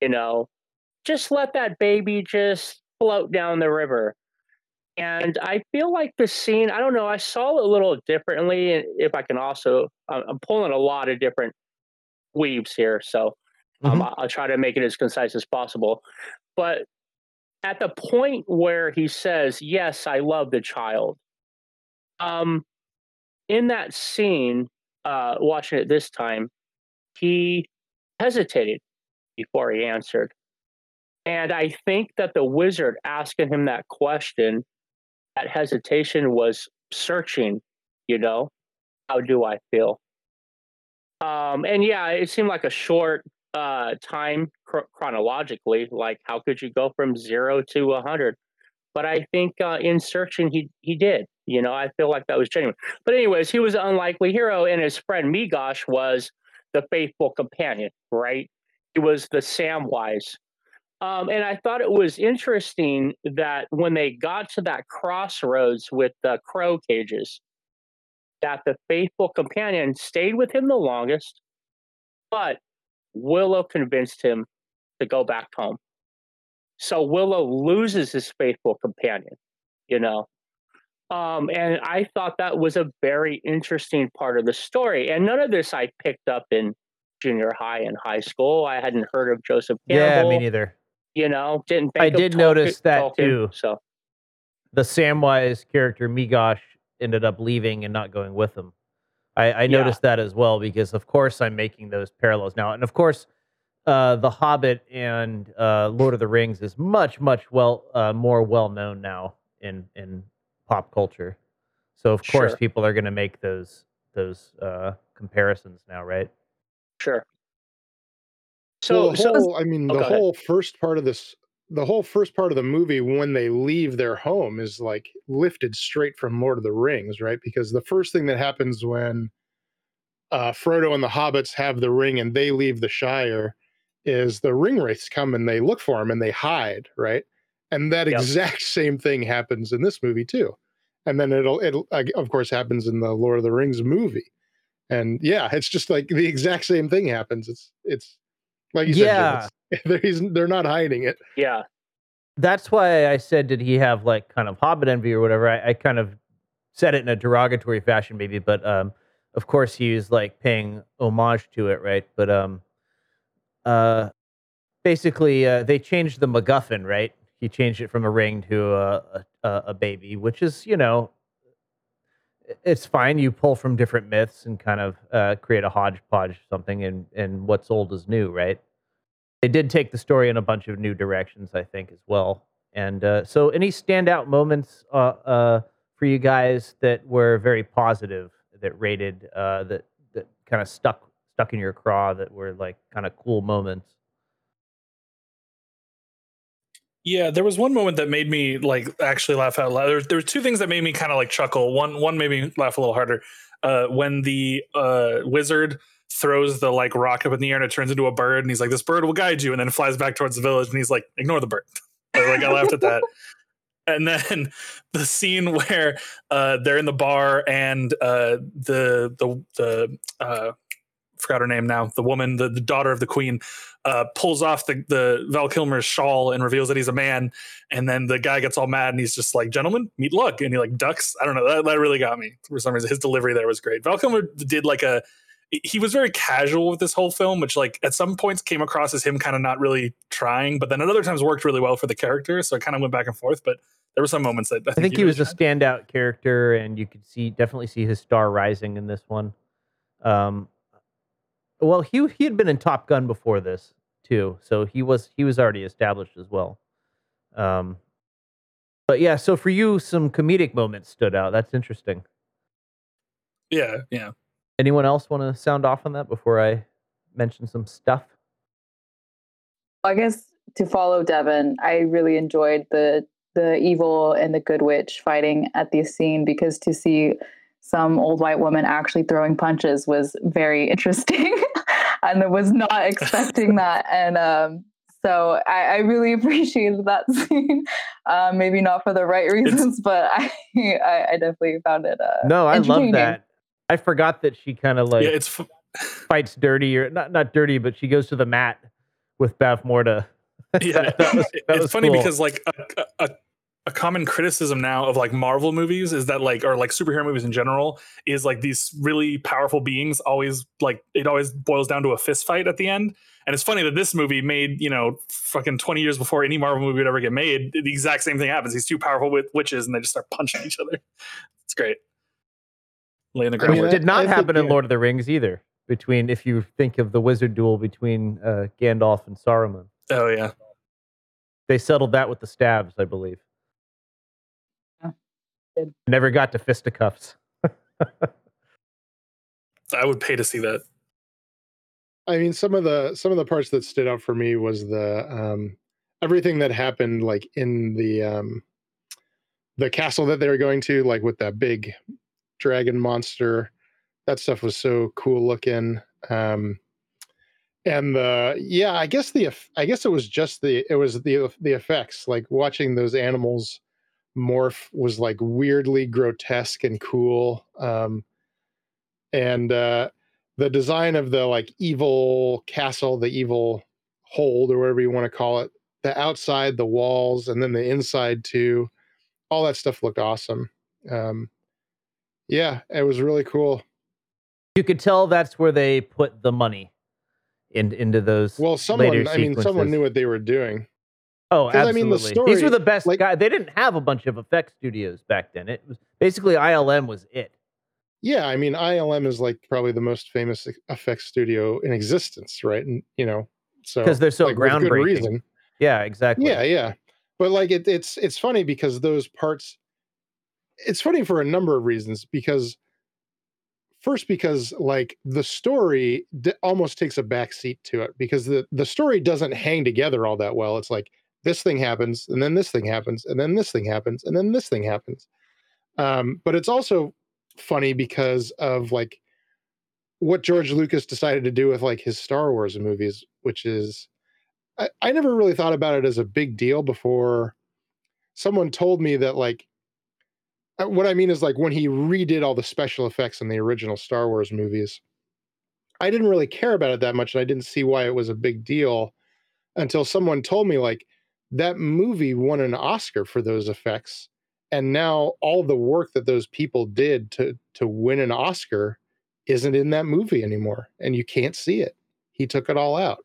you know, just let that baby just float down the river. And I feel like the scene, I don't know, I saw it a little differently. And if I can also, I'm pulling a lot of different weaves here. So um, I'll, I'll try to make it as concise as possible. But at the point where he says, Yes, I love the child, um, in that scene, uh, watching it this time, he hesitated before he answered. And I think that the wizard asking him that question, that hesitation was searching, you know, how do I feel? Um, and yeah, it seemed like a short uh, time chro- chronologically. Like, how could you go from zero to a hundred? But I think uh, in searching, he he did. You know, I feel like that was genuine. But anyways, he was an unlikely hero, and his friend Meegosh was the faithful companion. Right? He was the Samwise. Um, and I thought it was interesting that when they got to that crossroads with the crow cages, that the faithful companion stayed with him the longest, but Willow convinced him to go back home. So Willow loses his faithful companion, you know. Um, and I thought that was a very interesting part of the story. And none of this I picked up in junior high and high school. I hadn't heard of Joseph Campbell. Yeah, me neither. You know, didn't. I did notice that Tolkien, too. So The Samwise character, Meegosh, ended up leaving and not going with him. I, I Yeah. noticed that as well because, of course, I'm making those parallels now. And of course, uh, The Hobbit and uh, Lord of the Rings is much, much well uh, more well known now in in pop culture. So of course, Sure. people are going to make those those uh, comparisons now, right? sure. Well, So the so whole, I mean, Oh, the go ahead. whole first part of this, the whole first part of the movie when they leave their home is like lifted straight from Lord of the Rings, right? Because the first thing that happens when uh, Frodo and the hobbits have the ring and they leave the Shire is the ring wraiths come and they look for him and they hide, right? And that Yep. exact same thing happens in this movie too. And then it'll, it'll uh, of course, happens in the Lord of the Rings movie. And yeah, it's just like the exact same thing happens. It's, it's like you Yeah. said, they're, he's- they're not hiding it. yeah, That's why I said, did he have like kind of Hobbit envy or whatever? I, I kind of said it in a derogatory fashion, maybe, but um, of course he was like paying homage to it, right? But um, uh, basically uh, they changed the MacGuffin, right? He changed it from a ring to a a, a baby, which is you know, i- it's fine. You pull from different myths and kind of uh, create a hodgepodge of something, and and what's old is new, right? They did take the story in a bunch of new directions, I think, as well. And uh, so, any standout moments uh, uh, for you guys that were very positive, that rated, uh, that that kind of stuck stuck in your craw, that were like kind of cool moments? Yeah, there was one moment that made me like actually laugh out loud. There, there were two things that made me kind of like chuckle. One one made me laugh a little harder. Uh, when the uh, wizard throws the like rock up in the air and it turns into a bird, and he's like, "This bird will guide you," and then it flies back towards the village, and he's like, "Ignore the bird." like I laughed at that. And then the scene where uh, they're in the bar and uh, the the the uh, forgot her name now. The woman, the, the daughter of the queen, uh, pulls off the, the Val Kilmer's shawl and reveals that he's a man. And then the guy gets all mad and he's just like, "Gentlemen, meet luck," and he like ducks. I don't know. That, that really got me for some reason. His delivery there was great. Val Kilmer did like a. He was very casual with this whole film, which like at some points came across as him kind of not really trying, but then at other times worked really well for the character. So it kind of went back and forth. But there were some moments that I think, I think he was a standout character, and you could see definitely see his star rising in this one. Um, well, he he had been in Top Gun before this too, so he was he was already established as well. Um, but yeah, so for you, some comedic moments stood out. That's interesting. Yeah, yeah. Anyone else want to sound off on that before I mention some stuff? I guess to follow Devin, I really enjoyed the the evil and the good witch fighting at the scene because to see some old white woman actually throwing punches was very interesting and I was not expecting that and um, so I, I really appreciated that scene uh, maybe not for the right reasons but I, I I definitely found it uh, No, I love that. I forgot that she kind of like yeah, it's f- fights dirty or not not dirty, but she goes to the mat with Bavmorda. yeah. That- that was- that it's was funny cool. because like a, a, a common criticism now of like Marvel movies is that like or like superhero movies in general is like these really powerful beings always like it always boils down to a fist fight at the end. And it's funny that this movie made, you know, fucking 20 years before any Marvel movie would ever get made, the exact same thing happens. These two powerful wi- witches and they just start punching each other. It's great. Laying the I mean, Which groundwork. I- did not I think, happen in yeah. Lord of the Rings either. Between if you think of the wizard duel between uh, Gandalf and Saruman, oh yeah. they settled that with the stabs, I believe. Yeah. Never got to fisticuffs. I would pay to see that. I mean, some of the some of the parts that stood out for me was the um, everything that happened, like in the um, the castle that they were going to, like with that big dragon monster. That stuff was so cool looking. Um, and the yeah, I guess the I guess it was just the it was the the effects, like watching those animals morph was like weirdly grotesque and cool. Um, and uh, the design of the like evil castle, the evil hold, or whatever you want to call it, the outside, the walls, and then the inside too, all that stuff looked awesome. Um, yeah, it was really cool. You could tell that's where they put the money in, into those. Well, someone, I mean, someone knew what they were doing. Oh, 'Cause, I absolutely. mean, the These were the best like- guys. They didn't have a bunch of effects studios back then. It was basically ILM was it. Yeah, I mean, ILM is like probably the most famous effects studio in existence, right? And you know, so because they're so like, groundbreaking. reason. Yeah, exactly. Yeah, yeah. But like it, it's it's funny because those parts it's funny for a number of reasons because first because like the story d- almost takes a backseat to it because the the story doesn't hang together all that well. It's like this thing happens and then this thing happens and then this thing happens and then this thing happens. Um but it's also funny because of like what George Lucas decided to do with like his Star Wars movies, which is I, I never really thought about it as a big deal before someone told me that like uh, what I mean is like when he redid all the special effects in the original Star Wars movies, I didn't really care about it that much and I didn't see why it was a big deal until someone told me like that movie won an Oscar for those effects and now all the work that those people did to to win an Oscar isn't in that movie anymore and you can't see it. He took it all out.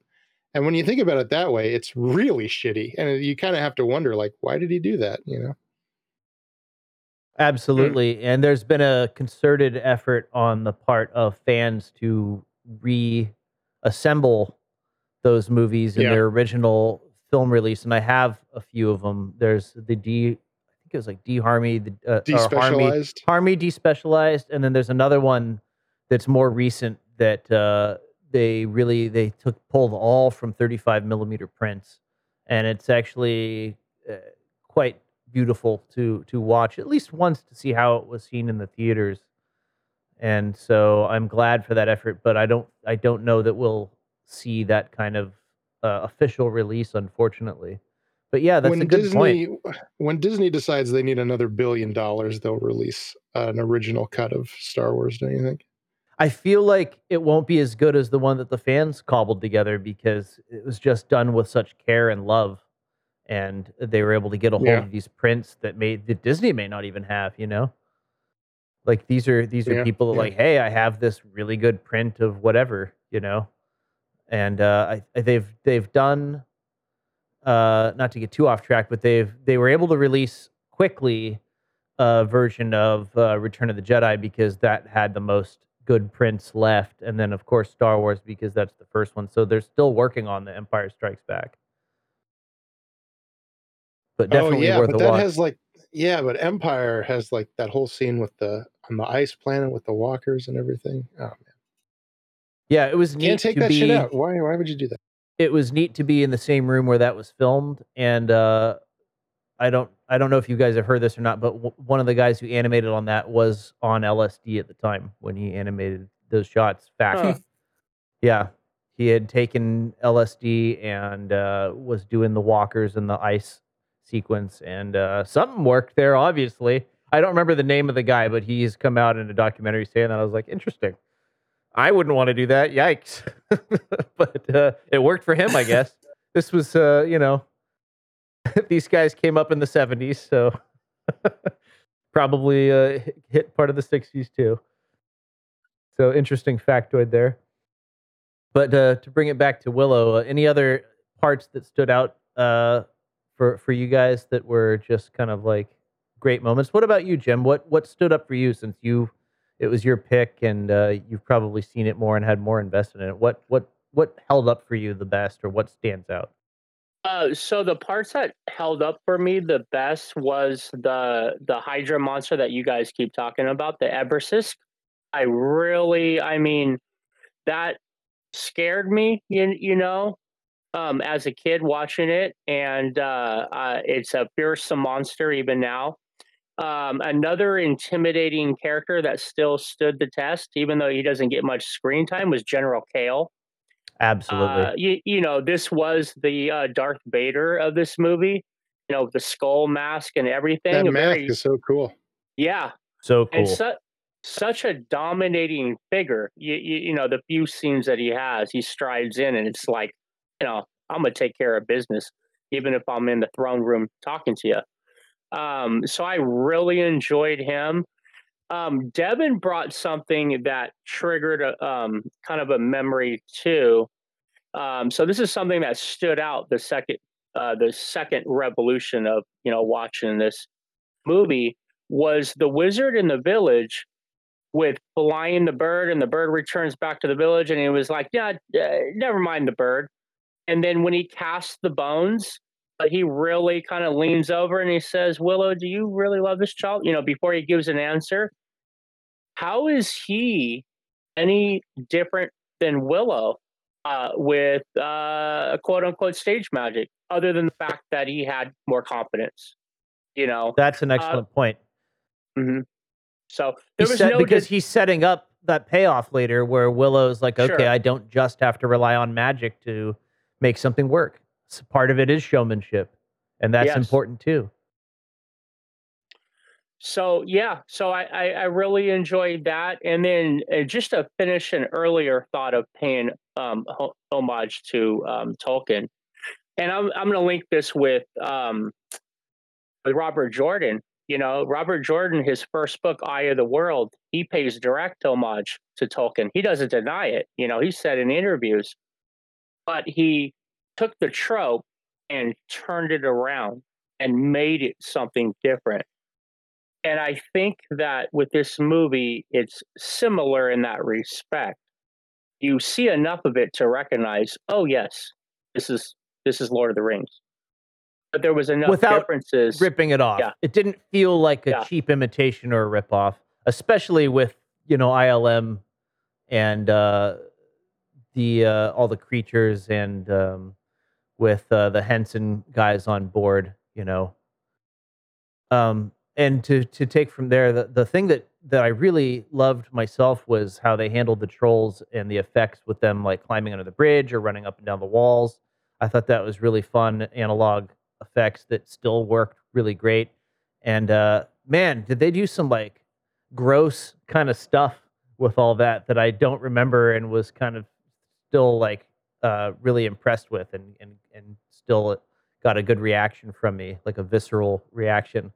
And when you think about it that way, it's really shitty. And you kind of have to wonder, like, why did he do that? You know? Absolutely. And there's been a concerted effort on the part of fans to reassemble those movies in Yeah. their original film release. And I have a few of them. There's the D, I think it was like D Harmy, the uh, or Harmy, Despecialized. Harmy despecialized, and then there's another one that's more recent that uh, they really they took pulled all from 35 millimeter prints, and it's actually uh, quite beautiful to to watch at least once to see how it was seen in the theaters. And so I'm glad for that effort, but I don't I don't know that we'll see that kind of uh, official release, unfortunately. But yeah, that's when a good point. When Disney decides they need another billion dollars, they'll release an original cut of Star Wars. Don't you think? I feel like it won't be as good as the one that the fans cobbled together because it was just done with such care and love, and they were able to get a hold Yeah. of these prints that made that Disney may not even have. You know, like these are these are Yeah, people that yeah. like, hey, I have this really good print of whatever. You know, and uh, I, they've they've done uh, not to get too off track, but they've they were able to release quickly a version of uh, Return of the Jedi because that had the most good prints left, and then of course Star Wars because that's the first one. So they're still working on the Empire Strikes Back, but definitely oh yeah, worth but a that watch. has like yeah, but Empire has like that whole scene with the on the ice planet with the walkers and everything. Oh man, yeah, it was can't neat take to that be. shit out. Why? Why would you do that? it was neat to be in the same room where that was filmed and uh i don't i don't know if you guys have heard this or not but w- one of the guys who animated on that was on lsd at the time when he animated those shots back Huh. yeah he had taken lsd and uh was doing the walkers and the ice sequence and uh something worked there obviously i don't remember the name of the guy but he's come out in a documentary saying that i was like interesting I wouldn't want to do that. Yikes. but uh, it worked for him, I guess. this was, uh, you know, these guys came up in the 70s, so probably uh, hit- part of the 60s too. So interesting factoid there. But uh, to bring it back to Willow, uh, any other parts that stood out uh, for for you guys that were just kind of like great moments? What about you, Jim? What what stood up for you since you it was your pick and uh, you've probably seen it more and had more invested in it. What what what held up for you the best, or what stands out? Uh, so the parts that held up for me the best was the the Hydra monster that you guys keep talking about, the Eborsisk. I really, I mean, that scared me. You you know, um, as a kid watching it, and uh, uh, it's a fearsome monster even now. Um, another intimidating character that still stood the test, even though he doesn't get much screen time, was General Kael. Absolutely. Uh, you, you know, this was the uh, Darth Vader of this movie. You know, the skull mask and everything. That mask very- is so cool. yeah, so cool. and su- such a dominating figure. You, you, you know, the few scenes that he has, he strides in, and it's like, you know, I'm gonna take care of business, even if I'm in the throne room talking to you. Um, so I really enjoyed him. Um, Devin brought something that triggered a, um, kind of a memory too. Um, so this is something that stood out the second, uh, the second revolution of you know watching this movie was the wizard in the village with flying the bird and the bird returns back to the village and he was like yeah uh, never mind the bird and then when he casts the bones uh, he really kind of leans over and he says willow do you really love this child you know before he gives an answer how is he any different than willow uh, with uh, quote unquote stage magic other than the fact that he had more confidence you know That's an excellent point. hmm So He was said- no because he's setting up that payoff later where Willow's like, okay, Sure. I don't just have to rely on magic to make something work. Part of it is showmanship, and that's Yes. important too. so yeah. So I, I I really enjoyed that, and then uh, just to finish an earlier thought of paying um, ho- homage to um, Tolkien, and I'm I'm going to link this with um, with Robert Jordan. You know, Robert Jordan, his first book, Eye of the World, he pays direct homage to Tolkien. He doesn't deny it. You know, he said in interviews, but he took the trope and turned it around and made it something different. And I think that with this movie, it's similar in that respect. You see enough of it to recognize, oh yes, this is this is Lord of the Rings. But there was enough Without differences. Ripping it off. Yeah. It didn't feel like a Yeah. cheap imitation or a ripoff, especially with you know ILM and uh, the uh, all the creatures and um, with uh, the Henson guys on board. you know. Um, and to to take from there, the the thing that that I really loved myself was how they handled the trolls and the effects with them like climbing under the bridge or running up and down the walls. I thought that was really fun analog effects that still worked really great. And uh, man, did they do some like gross kind of stuff with all that that I don't remember and was kind of still like uh, really impressed with and and and still got a good reaction from me, like a visceral reaction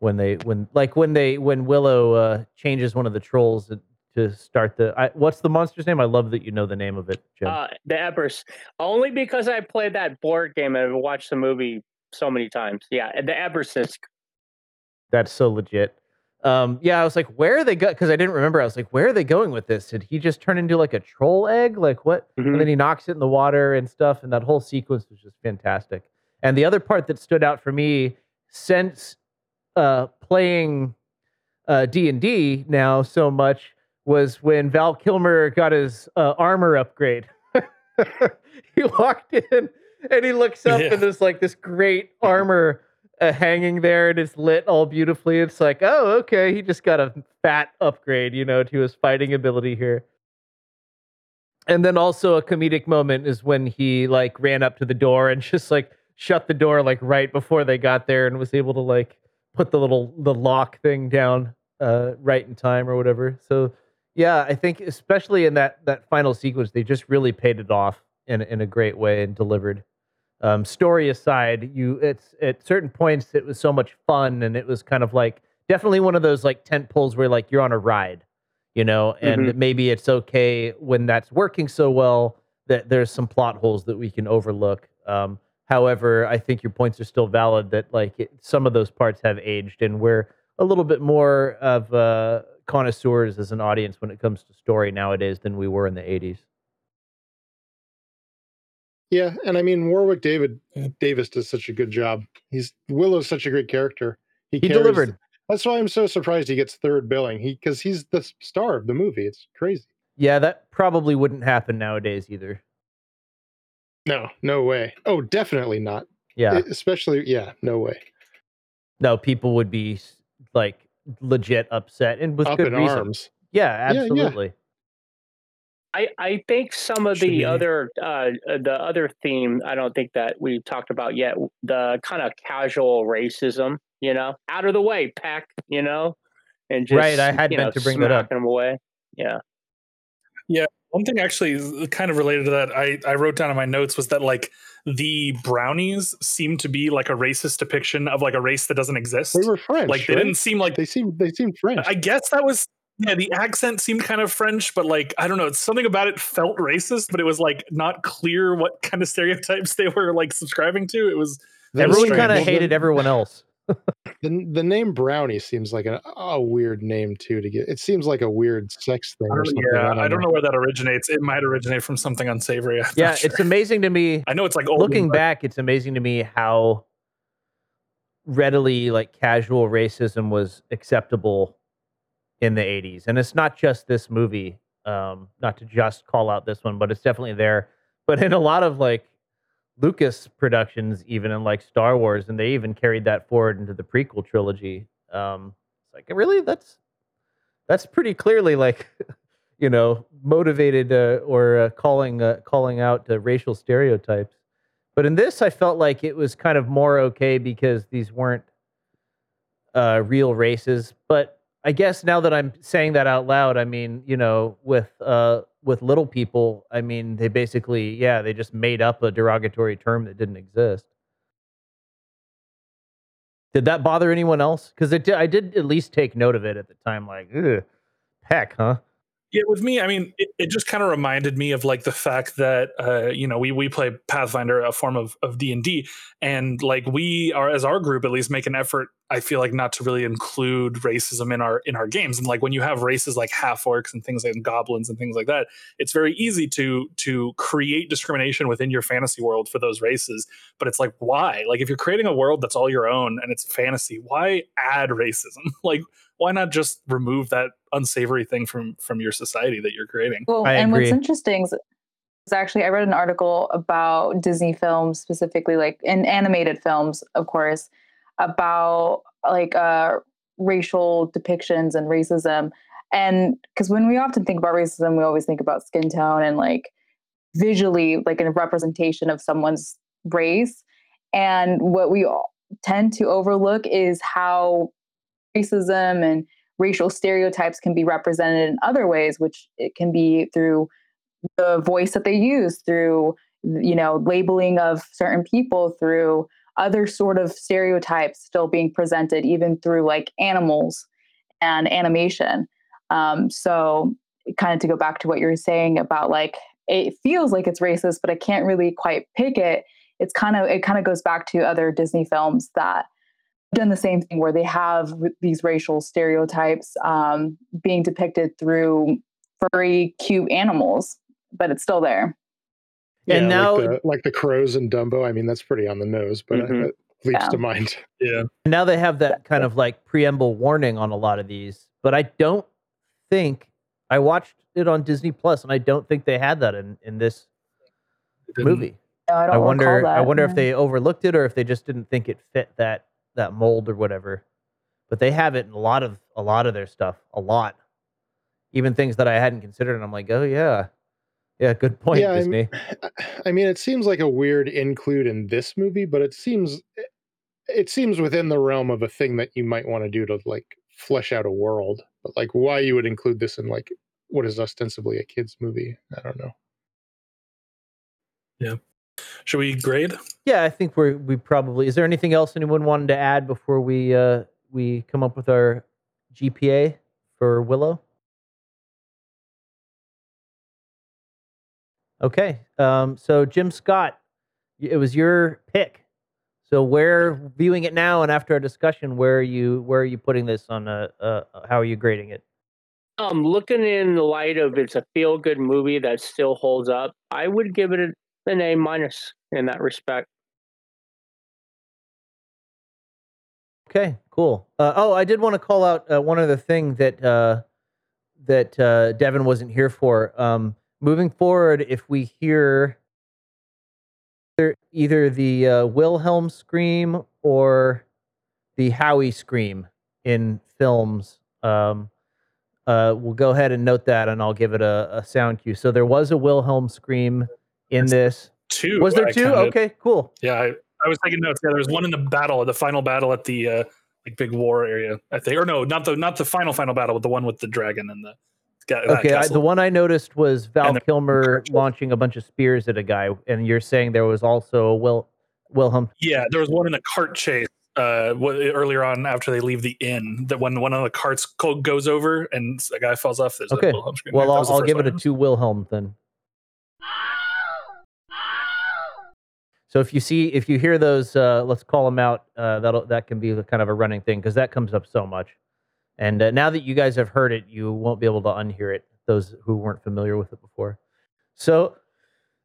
when they when like when they when Willow uh, changes one of the trolls to, start the I, what's the monster's name? I love that you know the name of it, Jim. Uh, the Ebrus. Only because I played that board game and I've watched the movie so many times. Yeah, the Eborsisk. That's so legit. Um, yeah, I was like, where are they going? Because I didn't remember. I was like, where are they going with this? Did he just turn into like a troll egg? Like what? Mhm. And then he knocks it in the water and stuff. And that whole sequence was just fantastic. And the other part that stood out for me since uh, playing uh, D and D now so much was when Val Kilmer got his uh, armor upgrade. he walked in and he looks up Yeah. and there's like this great armor uh, hanging there and it's lit all beautifully. It's like, oh, okay, he just got a fat upgrade, you know, to his fighting ability here. And then also a comedic moment is when he like ran up to the door and just like shut the door like right before they got there and was able to like put the little the lock thing down uh right in time or whatever. So yeah, I think especially in that that final sequence, they just really paid it off in in a great way and delivered. Um, story aside, you it's at certain points it was so much fun and it was kind of like definitely one of those like tent poles where like you're on a ride, you know, and maybe it's okay when that's working so well that there's some plot holes that we can overlook. Um, however, I think your points are still valid that like it, some of those parts have aged and we're a little bit more of uh, connoisseurs as an audience when it comes to story nowadays than we were in the 80s. Yeah, and I mean Warwick David Yeah. Davis does such a good job. He's Willow's such a great character. He carries- delivered. That's why I'm so surprised he gets third billing. He because he's the star of the movie. It's crazy. Yeah, that probably wouldn't happen nowadays either. No, no way. Oh, definitely not. Yeah. Especially, yeah, no way. no, people would be like legit upset and with Up good in reason. arms. Yeah, yeah. absolutely. I, I think some of Should the be- other uh, uh, the other theme I don't think that we talked about yet the kind of casual racism you know out of the way peck you know and just Right, I had meant know, to bring that up. smacking them away yeah yeah One thing actually kind of related to that I, I wrote down in my notes was that like the brownies seem to be like a racist depiction of like a race that doesn't exist. They were French. like they right? didn't seem like They seem they seemed French. I guess that was yeah, the accent seemed kind of French, but like I don't know, something about it felt racist, but it was like not clear what kind of stereotypes they were like subscribing to. It was The Everyone kind of hated everyone else. The, the name Brownie seems like a, a weird name too to get. It seems like a weird sex thing I or don't, something. yeah, I don't know where that originates. It might originate from something unsavory. I'm Yeah, not it's amazing to me. I know it's like old Looking but- back, it's amazing to me how readily like casual racism was acceptable in the 80s. And it's not just this movie, um, not to just call out this one, but it's definitely there. But in a lot of like Lucas productions, even in like Star Wars, and they even carried that forward into the prequel trilogy. Um, it's like really that's that's pretty clearly like you know motivated uh, or uh, calling uh, calling out racial stereotypes. But in this, I felt like it was kind of more okay because these weren't uh, real races. But I guess now that I'm saying that out loud, I mean, you know, with uh, with little people, I mean, they basically, yeah, they just made up a derogatory term that didn't exist. Did that bother anyone else? Because I did at least take note of it at the time. Like, Ugh, heck, huh? Yeah, with me, I mean, it, it just kind of reminded me of like the fact that uh, you know we we play Pathfinder, a form of of D and D, and like we are as our group at least make an effort. I feel like not to really include racism in our in our games, and like when you have races like half orcs and things like goblins and things like that, it's very easy to to create discrimination within your fantasy world for those races. But it's like why? Like if you're creating a world that's all your own and it's fantasy, why add racism? like why not just remove that unsavory thing from from your society that you're creating? Well, I and what's interesting is actually I read an article about Disney films specifically like in animated films of course about like uh racial depictions and racism. And because when we often think about racism we always think about skin tone and like visually like a representation of someone's race. And what we tend to overlook is how racism and racial stereotypes can be represented in other ways which it can be through the voice that they use through you know labeling of certain people through other sort of stereotypes still being presented even through like animals and animation. Um, so kind of to go back to what you were saying about like it feels like it's racist but i can't really quite pick it. It's kind of it kind of goes back to other disney films that done the same thing where they have these racial stereotypes um, being depicted through furry cute animals but it's still there. Yeah, and now, like the, like the, crows and Dumbo. I mean, that's pretty on the nose, but mm-hmm. it leaps yeah. to mind. Yeah. Now they have that kind of like preamble warning on a lot of these, but I don't think I watched it on Disney Plus, and I don't think they had that in in this movie. No, I, I wonder. I wonder if they overlooked it or if they just didn't think it fit that that mold or whatever. But they have it in a lot of a lot of their stuff, a lot. Even things that I hadn't considered, and I'm like, oh yeah, yeah, good point, yeah, Disney. I mean, it seems like a weird include in this movie, but it seems it seems within the realm of a thing that you might want to do to like flesh out a world. But like, why you would include this in like what is ostensibly a kids movie? I don't know. Yeah. Should we grade? Yeah, I think we're we probably. Is there anything else anyone wanted to add before we uh we come up with our GPA for Willow? Okay. Um, so Jim Scott, it was your pick. So where viewing it now and after our discussion, where are you where are you putting this on a, uh, how are you grading it? Um, looking in the light of it's a feel good movie that still holds up, I would give it an A minus in that respect. Okay, cool. Uh, oh, I did want to call out uh, one other thing that uh, that uh, Devin wasn't here for. Um, moving forward, if we hear either the uh, Wilhelm scream or the Howie scream in films, um, uh, we'll go ahead and note that, and I'll give it a, a sound cue. So there was a Wilhelm scream in this. Two. Was there two? Okay, cool. Yeah, I, I was taking notes. Yeah, there was one in the battle, the final battle at the uh, like big war area, I think. Or no, not the not the final final battle, but the one with the dragon and the okay, I, the one I noticed was Val Kilmer launching a bunch of spears at a guy, and you're saying there was also a Will Wilhelm. Yeah, there was one in a cart chase uh, earlier on after they leave the inn. That when one of the carts goes over and a guy falls off. There's okay. Well, I'll, I'll give it a two Wilhelm then. So if you see, if you hear those, uh, let's call them out. Uh, that'll that can be kind of a running thing because that comes up so much. And uh, now that you guys have heard it, you won't be able to unhear it. Those who weren't familiar with it before. So,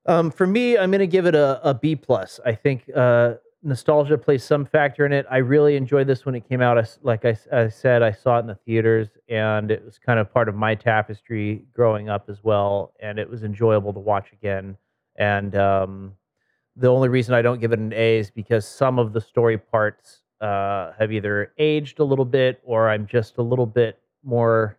um, for me, I'm going to give it a, a B plus. I think uh, nostalgia plays some factor in it. I really enjoyed this when it came out. I, like I, I, said, I saw it in the theaters, and it was kind of part of my tapestry growing up as well. And it was enjoyable to watch again. And um, the only reason I don't give it an A is because some of the story parts uh, have either aged a little bit or I'm just a little bit more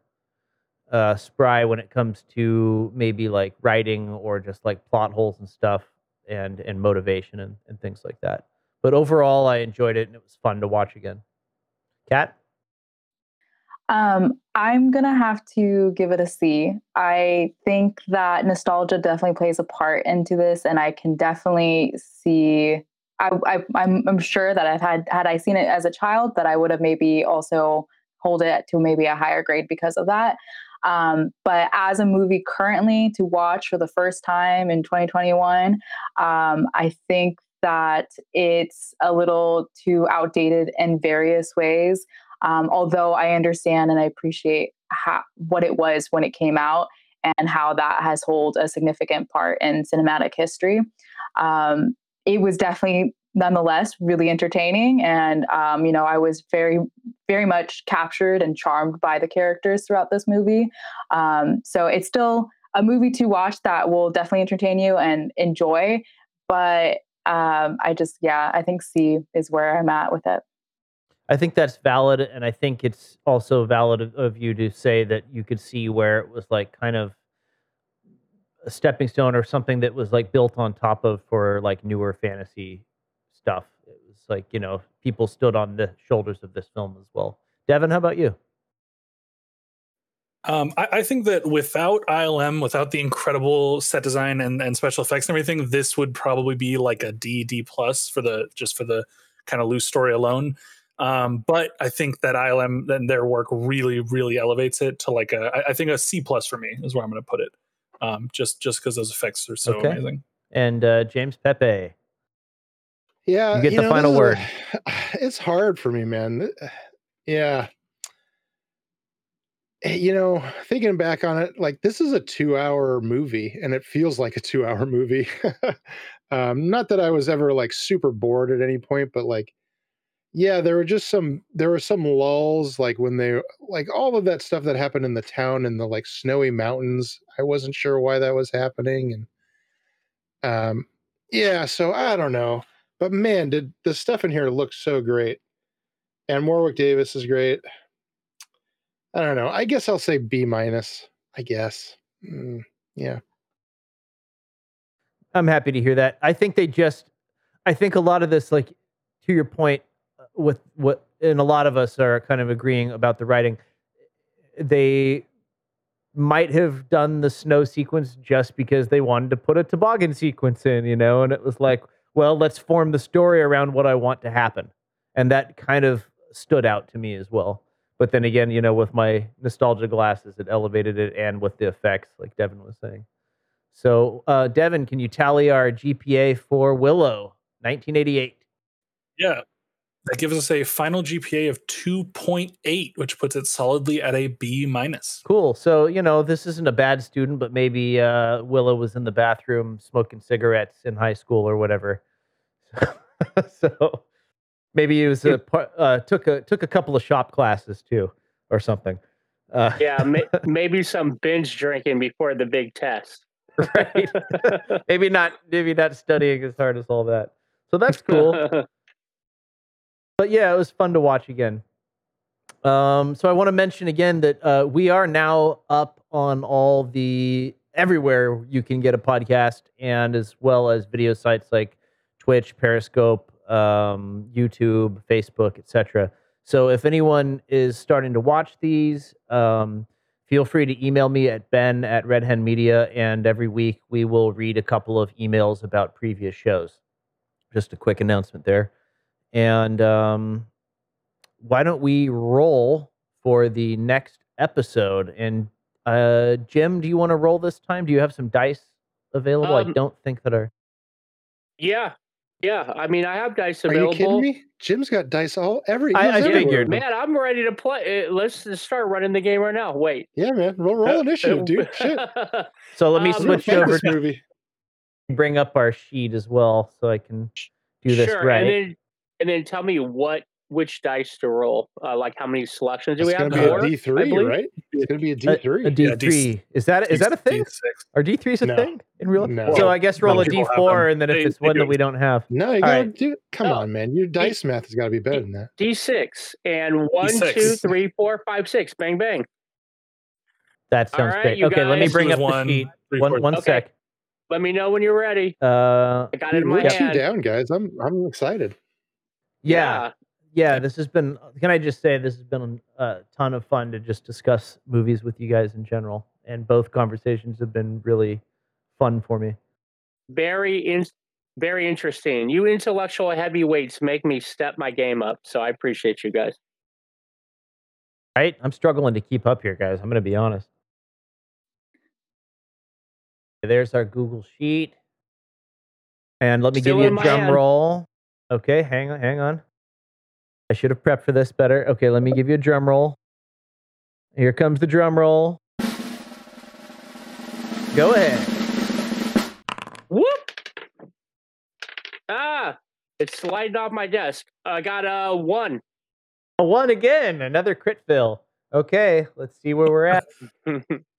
uh, spry when it comes to maybe like writing or just like plot holes and stuff and and motivation and, and things like that. But overall, I enjoyed it and it was fun to watch again. Kat? Um, I'm gonna have to give it a C. I think that nostalgia definitely plays a part into this, and I can definitely see I, I I'm, I'm sure that I've had had I seen it as a child that I would have maybe also hold it to maybe a higher grade because of that. Um, but as a movie currently to watch for the first time in 2021, um, I think that it's a little too outdated in various ways. Um, although I understand and I appreciate how, what it was when it came out and how that has held a significant part in cinematic history. Um, it was definitely nonetheless really entertaining and um, you know i was very very much captured and charmed by the characters throughout this movie um, so it's still a movie to watch that will definitely entertain you and enjoy. But um, I just, yeah, I think C is where I'm at with it. I think that's valid, and I think it's also valid of, of you to say that you could see where it was like kind of a stepping stone or something that was like built on top of for like newer fantasy stuff. It was like you know people stood on the shoulders of this film as well. Devin, how about you? Um, I, I, think that without ILM, without the incredible set design and, and special effects and everything, this would probably be like a D D plus for the just for the kind of loose story alone. Um, but I think that ILM and their work really, really elevates it to like a I think a C plus for me is where I'm going to put it. Um, just just because those effects are so okay. amazing. And uh, James Pepe. Yeah, you get you the know, final word. A, it's hard for me, man. Yeah, Eh, you know, thinking back on it, like this is a two-hour movie, and it feels like a two-hour movie. um, not that I was ever like super bored at any point, but like, yeah, there were just some there were some lulls, like when they like all of that stuff that happened in the town in the like snowy mountains. I wasn't sure why that was happening, and um, yeah, so I don't know, but man, did the stuff in here look so great, and Warwick Davis is great. I don't know. I guess I'll say B minus. I guess. Mm, yeah. I'm happy to hear that. I think they just, I think a lot of this, like to your point, with what, and a lot of us are kind of agreeing about the writing. They might have done the snow sequence just because they wanted to put a toboggan sequence in, you know, and it was like, well, let's form the story around what I want to happen. And that kind of stood out to me as well. But then again, you know, with my nostalgia glasses, it elevated it, and with the effects, like Devin was saying. So, uh, Devin, can you tally our GPA for Willow, 1988? Yeah, that gives us a final GPA of 2.8, which puts it solidly at a B minus. Cool. So, you know, this isn't a bad student, but maybe uh, Willow was in the bathroom smoking cigarettes in high school or whatever. so, Maybe he was a, uh, took a took a couple of shop classes too, or something. Uh, yeah, may, maybe some binge drinking before the big test. right. maybe not. Maybe not studying as hard as all that. So that's cool. But yeah, it was fun to watch again. Um, so I want to mention again that uh, we are now up on all the everywhere you can get a podcast, and as well as video sites like Twitch, Periscope, um, YouTube, Facebook, etc. So if anyone is starting to watch these, um, feel free to email me at ben at Red Hen Media, and every week we will read a couple of emails about previous shows. Just a quick announcement there. And um, why don't we roll for the next episode? And uh, Jim, do you want to roll this time? Do you have some dice available? Um, I don't think that are. Yeah, yeah, I mean, I have dice available. Are you kidding me? Jim's got dice all every. I, I figured, man. I'm ready to play. Uh, let's just start running the game right now. Wait. Yeah, man. Roll, roll initiative, dude. Shit. So let me um, switch over to movie. Bring up our sheet as well, so I can do this sure, right. And then, and then tell me what which dice to roll. Uh, like how many selections do it's we have? It's going to be a D three, right? It's going to be a D three. A D three. Is that is that a thing? D6. Are D threes a no. thing in real life? No. So I guess roll no, a D four, and then if it's one that we don't have, no, you got to right. do. Come no. on, man. Your dice D- math has got to be better than that. D six and one, D6. two, three, four, five, six. Bang bang. That sounds right, great. Okay, let me bring up one, the sheet. Three, one, one okay. sec. Let me know when you're ready. Uh, I got it in my hand. down, guys. I'm I'm excited. Yeah yeah, this has been. Can I just say this has been uh, a ton of fun to just discuss movies with you guys in general, and both conversations have been really fun for me. Very in, very interesting. You intellectual heavyweights make me step my game up, so I appreciate you guys. Right, I'm struggling to keep up here, guys. I'm going to be honest. There's our Google sheet, and let me Still give you a drum hand. roll. Okay, hang on, hang on. I should have prepped for this better. Okay, let me give you a drum roll. Here comes the drum roll. Go ahead. Whoop! Ah, it's sliding off my desk. I got a one. A one again. Another crit fill. Okay, let's see where we're at.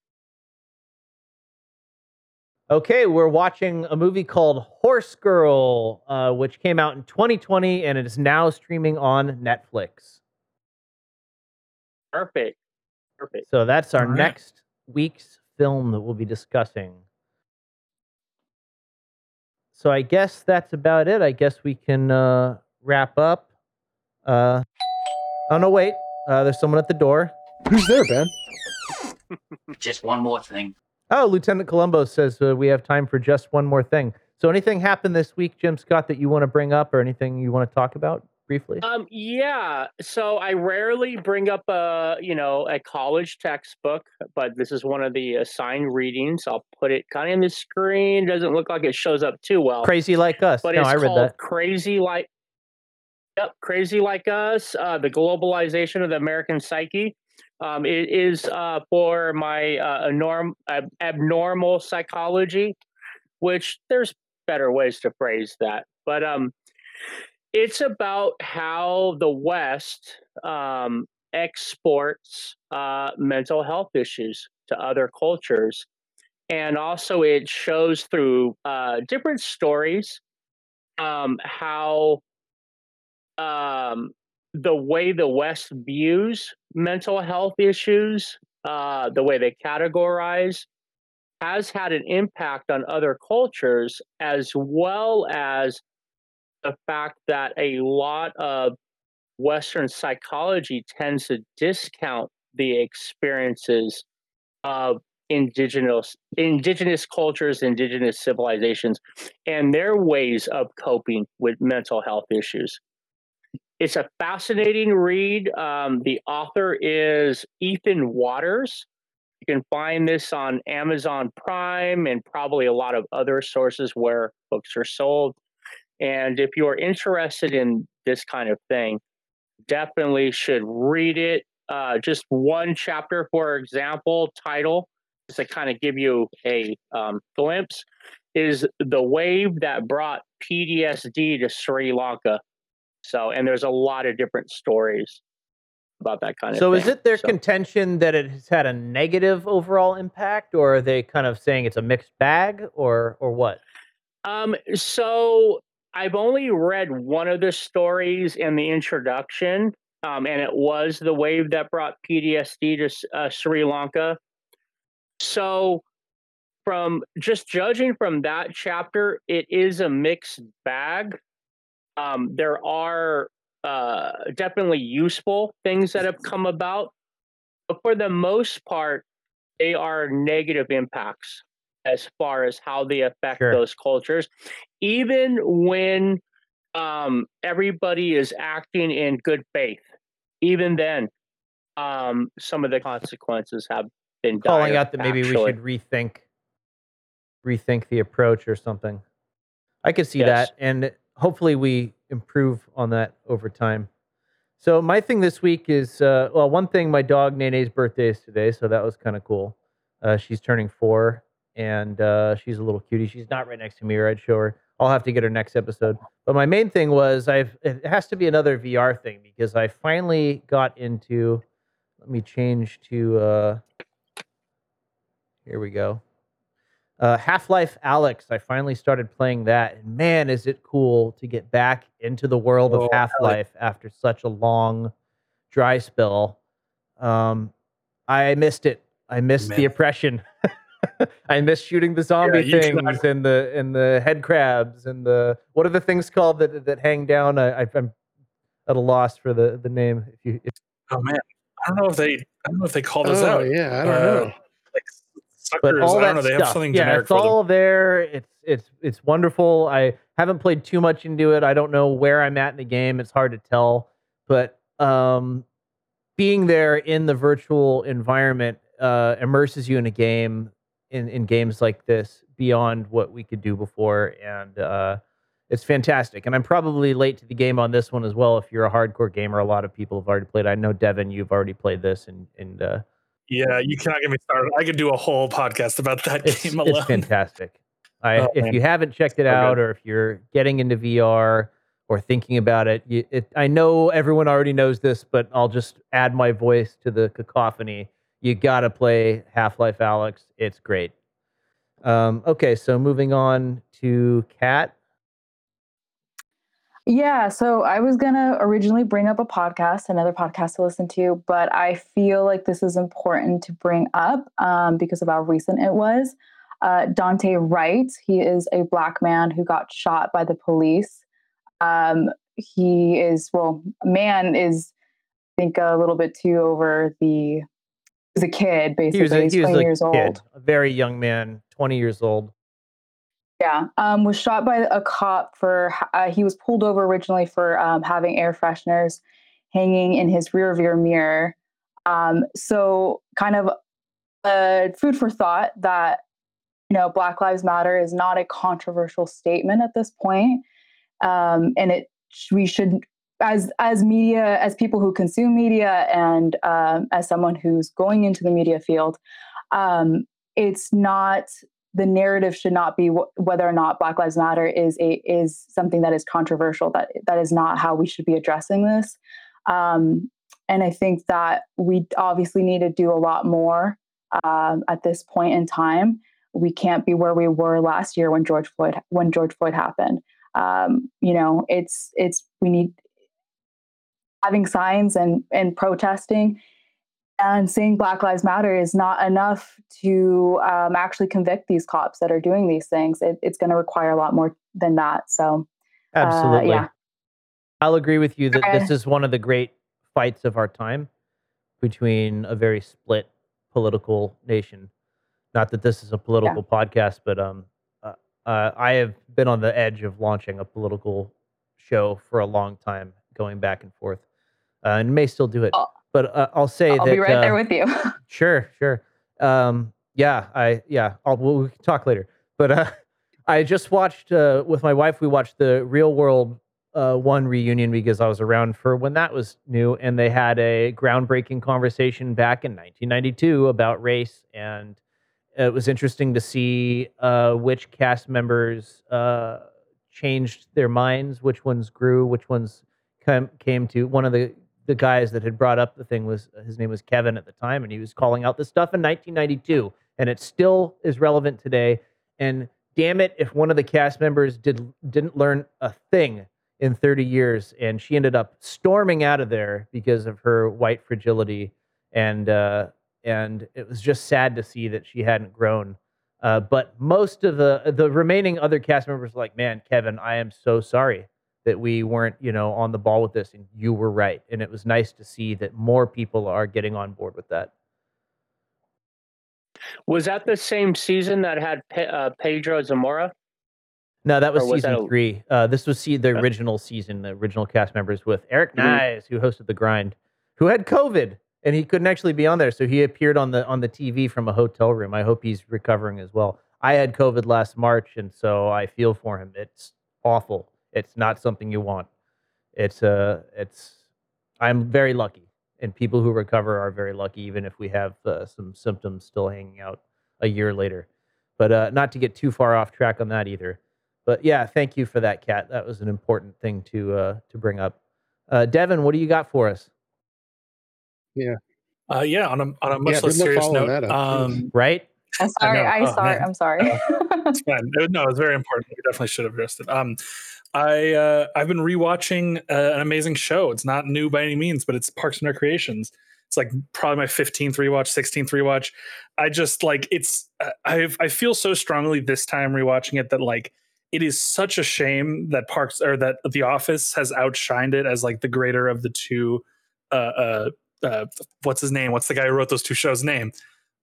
Okay, we're watching a movie called Horse Girl, uh, which came out in 2020 and it is now streaming on Netflix. Perfect. Perfect. So that's our All right. next week's film that we'll be discussing. So I guess that's about it. I guess we can uh, wrap up. Uh, oh no, wait. Uh, there's someone at the door. Who's there, Ben? Just one more thing. Oh, Lieutenant Columbo says uh, we have time for just one more thing. So anything happened this week, Jim Scott, that you want to bring up, or anything you want to talk about briefly? Um, yeah. So I rarely bring up a, you know, a college textbook, but this is one of the assigned readings. I'll put it kind of in the screen. Doesn't look like it shows up too well. Crazy like us. but no, it's I read called that. Crazy Like. Yep, Crazy Like Us, uh, the globalization of the American psyche. Um, it is uh, for my uh, ab- abnormal psychology, which there's better ways to phrase that. But um, it's about how the West um, exports uh, mental health issues to other cultures. And also, it shows through uh, different stories um, how um, the way the West views mental health issues, uh, the way they categorize, has had an impact on other cultures, as well as the fact that a lot of Western psychology tends to discount the experiences of indigenous indigenous cultures, indigenous civilizations, and their ways of coping with mental health issues. It's a fascinating read. Um, the author is Ethan Watters. You can find this on Amazon Prime and probably a lot of other sources where books are sold. And if you're interested in this kind of thing, definitely should read it. Uh, just one chapter, for example, title, just to kind of give you a um, glimpse, is the wave that brought PTSD to Sri Lanka. So, and there's a lot of different stories about that kind of So thing. is it their So- contention that it has had a negative overall impact, or are they kind of saying it's a mixed bag, or or what? Um, so I've only read one of the stories in the introduction, um, and it was the wave that brought PTSD to uh, Sri Lanka. So, from just judging from that chapter, it is a mixed bag. Um, there are uh, definitely useful things that have come about, but for the most part, they are negative impacts as far as how they affect Sure. those cultures, even when um, everybody is acting in good faith. Even then, um, some of the consequences have been Calling dire, out that maybe actually. we should rethink rethink the approach or something. I could see Yes. that, and hopefully we improve on that over time. So my thing this week is uh, well, one thing. My dog Nene's birthday is today, so that was kind of cool. Uh, she's turning four, and uh, she's a little cutie. She's not right next to me, or I'd show her. I'll have to get her next episode. But my main thing was I've it has to be another VR thing because I finally got into. Let me change to. Uh, here we go. Uh, Half Life Alyx. I finally started playing that, and man, is it cool to get back into the world Oh, of Half Life after such a long dry spell. Um, I missed it. I missed the oppression. I missed shooting the zombie you things cannot- and the and the head crabs and the what are the things called that that hang down? I, I'm at a loss for the the name. If you if, Oh man, I don't know if they. I don't know if they call this Oh out. yeah, I don't Uh, know. Like suckers. But all I that know. They stuff, have something yeah, it's for them. all there. It's it's it's wonderful. I haven't played too much into it. I don't know where I'm at in the game. It's hard to tell, but um, being there in the virtual environment uh, immerses you in a game in in games like this beyond what we could do before, and uh, it's fantastic. And I'm probably late to the game on this one as well. If you're a hardcore gamer, a lot of people have already played. I know Devin, you've already played this, and and uh, Yeah, you cannot get me started. I could do a whole podcast about that it's, game it's alone. fantastic. I, Oh, if man. you haven't checked it So out, good. or if you're getting into VR or thinking about it, you, it, I know everyone already knows this, but I'll just add my voice to the cacophony. You gotta play Half Life Alyx. It's great. Um, okay, so moving on to Kat. Yeah, so I was gonna originally bring up a podcast, another podcast to listen to, but I feel like this is important to bring up um, because of how recent it was. Uh, Daunte Wright, he is a black man who got shot by the police. Um, he is well, man is I think a little bit too over the. He's a kid, basically. He was a, He's he was 20 a years kid, old. a very young man, 20 years old. Yeah, um, was shot by a cop for uh, he was pulled over originally for um, having air fresheners hanging in his rear view mirror. Um, so, kind of uh, food for thought that you know Black Lives Matter is not a controversial statement at this point, um, and it we should as as media as people who consume media and um, as someone who's going into the media field, um, it's not the narrative should not be wh- whether or not Black Lives Matter is a is something that is controversial. That that is not how we should be addressing this. Um, and I think that we obviously need to do a lot more um, at this point in time. We can't be where we were last year when George Floyd when George Floyd happened. Um, you know, it's it's we need having signs and and protesting and saying Black Lives Matter is not enough to um, actually convict these cops that are doing these things. It, it's going to require a lot more than that. So, Absolutely. yeah. I'll agree with you that this is one of the great fights of our time between a very split political nation. Not that this is a political podcast, but um, uh, uh, I have been on the edge of launching a political show for a long time, going back and forth, uh, and may still do it. Oh. But uh, I'll say that. I'll that be right uh, there with you. Sure, sure. Um, yeah, I yeah. I'll we'll, we can talk later. But uh, I just watched uh, with my wife. We watched the Real World uh, One reunion because I was around for when that was new, and they had a groundbreaking conversation back in 1992 about race, and it was interesting to see uh, which cast members uh, changed their minds, which ones grew, which ones came came to. One of the the guys that had brought up the thing was his name was Kevin at the time, and he was calling out this stuff in 1992, and it still is relevant today. And damn it, if one of the cast members did didn't learn a thing in 30 years, and she ended up storming out of there because of her white fragility, and uh, and it was just sad to see that she hadn't grown. Uh, but most of the the remaining other cast members were like, man, Kevin, I am so sorry that we weren't, you know, on the ball with this, and you were right. And it was nice to see that more people are getting on board with that. Was that the same season that had Pe- uh, Pedro Zamora? No, that was was that season a- three. Uh, this was see the original season, the original cast members with Eric Mhm. Nies, who hosted the grind, who had COVID and he couldn't actually be on there, so he appeared on the on the TV from a hotel room. I hope he's recovering as well. I had COVID last March, and so I feel for him. It's awful. It's not something you want. It's uh, it's. I'm very lucky, and people who recover are very lucky, even if we have uh, some symptoms still hanging out a year later. But uh, not to get too far off track on that either. But yeah, thank you for that, Kat. That was an important thing to uh, to bring up. Uh, Devin, what do you got for us? Uh, yeah, on a on a much Yeah, less serious note. Um, Right? I'm sorry. know. I, Oh, sorry. man. I'm sorry. it's fine. It- no, it's very important. We definitely should have addressed it. Um, I uh, I've been rewatching uh, an amazing show. It's not new by any means, but it's Parks and Recreations. It's like probably my 15th rewatch, 16th rewatch. I just like it's. uh, I I feel so strongly this time rewatching it that like it is such a shame that Parks or that The Office has outshined it as like the greater of the two. Uh, uh, uh, what's his name? What's the guy who wrote those two shows' name?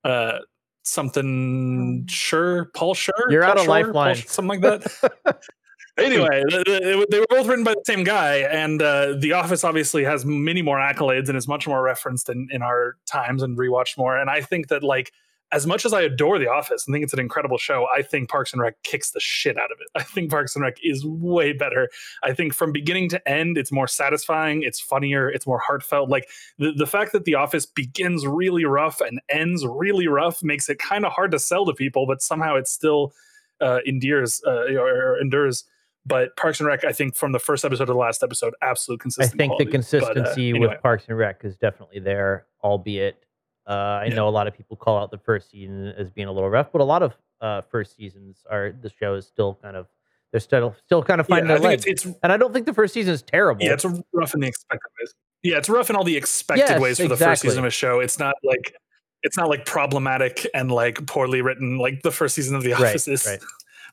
Uh, something sure paul sure You're Paul out of Schur? Paul. Something like that anyway th- th- they were both written by the same guy and uh, the office obviously has many more accolades and is much more referenced in, in our times and rewatched more and i think that like as much as i adore the office and think it's an incredible show i think parks and rec kicks the shit out of it. I think parks and rec is way better. I think from beginning to end it's more satisfying it's funnier it's more heartfelt. Like the, the fact that the office begins really rough and ends really rough makes it kind of hard to sell to people but somehow it still uh, endears uh, or endures but Parks and Rec, I think from the first episode to the last episode, absolute consistency. I think the quality. But, uh, consistency anyway. with Parks and Rec is definitely there, albeit uh, I Yeah. know a lot of people call out the first season as being a little rough, but a lot of uh, first seasons are. The show is still kind of they're still still kind of finding I their legs. it's, it's and I don't think the first season is terrible. yeah, it's rough in the expected ways. Yeah, it's rough in all the expected Yes, ways for the first season of a show. It's not like it's not like problematic and like poorly written like the first season of The Right, Office is. right.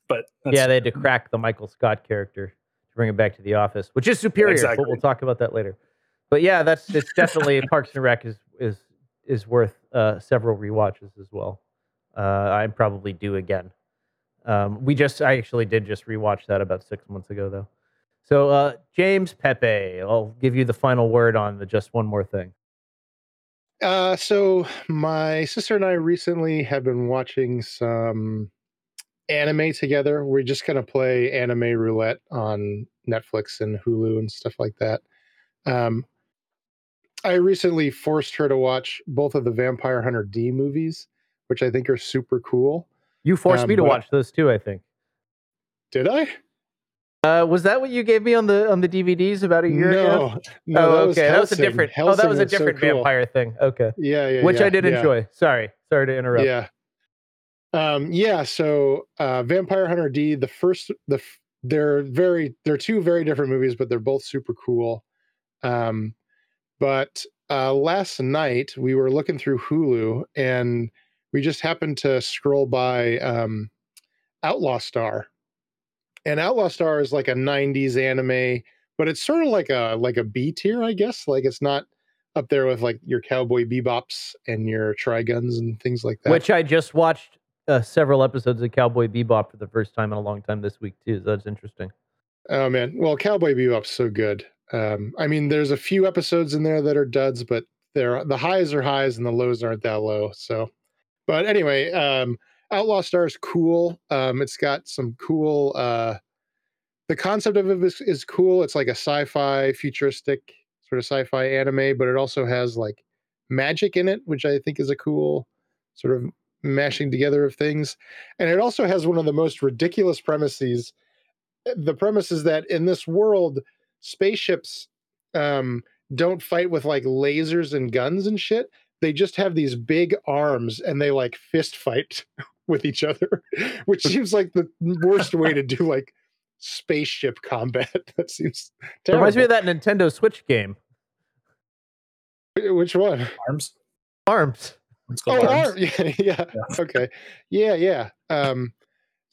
But yeah, they had to crack the Michael Scott character to bring it back to the office, which is superior. But we'll talk about that later. But yeah, that's it's definitely Parks and Rec is is is worth uh, several rewatches as well. Uh, I'm probably due again. Um, we just I actually did just rewatch that about six months ago though. So uh, James Pepe, I'll give you the final word on the just one more thing. Uh, so my sister and I recently have been watching some anime together. We're just gonna play anime roulette on Netflix and Hulu and stuff like that. Um, I recently forced her to watch both of the Vampire Hunter D movies, which I think are super cool. You forced Um, me to watch those too. I think. Did I? Uh, was that what you gave me on the on the DVDs about a year ago? No, no, oh, that okay. That was a different. oh, that was a so different cool. vampire thing. Okay. Yeah, yeah, which yeah, I did yeah. enjoy. Sorry, sorry to interrupt. Yeah. Um, yeah, so uh Vampire Hunter D, the first the they're very they're two very different movies, but they're both super cool. Um but uh last night we were looking through Hulu and we just happened to scroll by um Outlaw Star. And Outlaw Star is like a 90s anime, but it's sort of like a like a B tier, I guess. Like it's not up there with like your cowboy bebops and your triguns and things like that. Which I just watched uh, several episodes of Cowboy Bebop for the first time in a long time this week too. So that's interesting. Oh man, well, Cowboy Bebop's so good. Um, I mean, there's a few episodes in there that are duds, but they're the highs are highs and the lows aren't that low. So, but anyway, um, Outlaw Star is cool. Um, it's got some cool. Uh, the concept of it is, is cool. It's like a sci-fi, futuristic sort of sci-fi anime, but it also has like magic in it, which I think is a cool sort of mashing together of things. And it also has one of the most ridiculous premises the premise is that in this world, spaceships um, don't fight with like lasers and guns and shit. They just have these big arms and they like fist fight with each other, which seems like the worst way to do like spaceship combat. that seems terrible. reminds me of that Nintendo Switch game, Which one? arms. Arms. It's Oh, arms. arm. Yeah, yeah. Okay. Yeah, yeah. Um,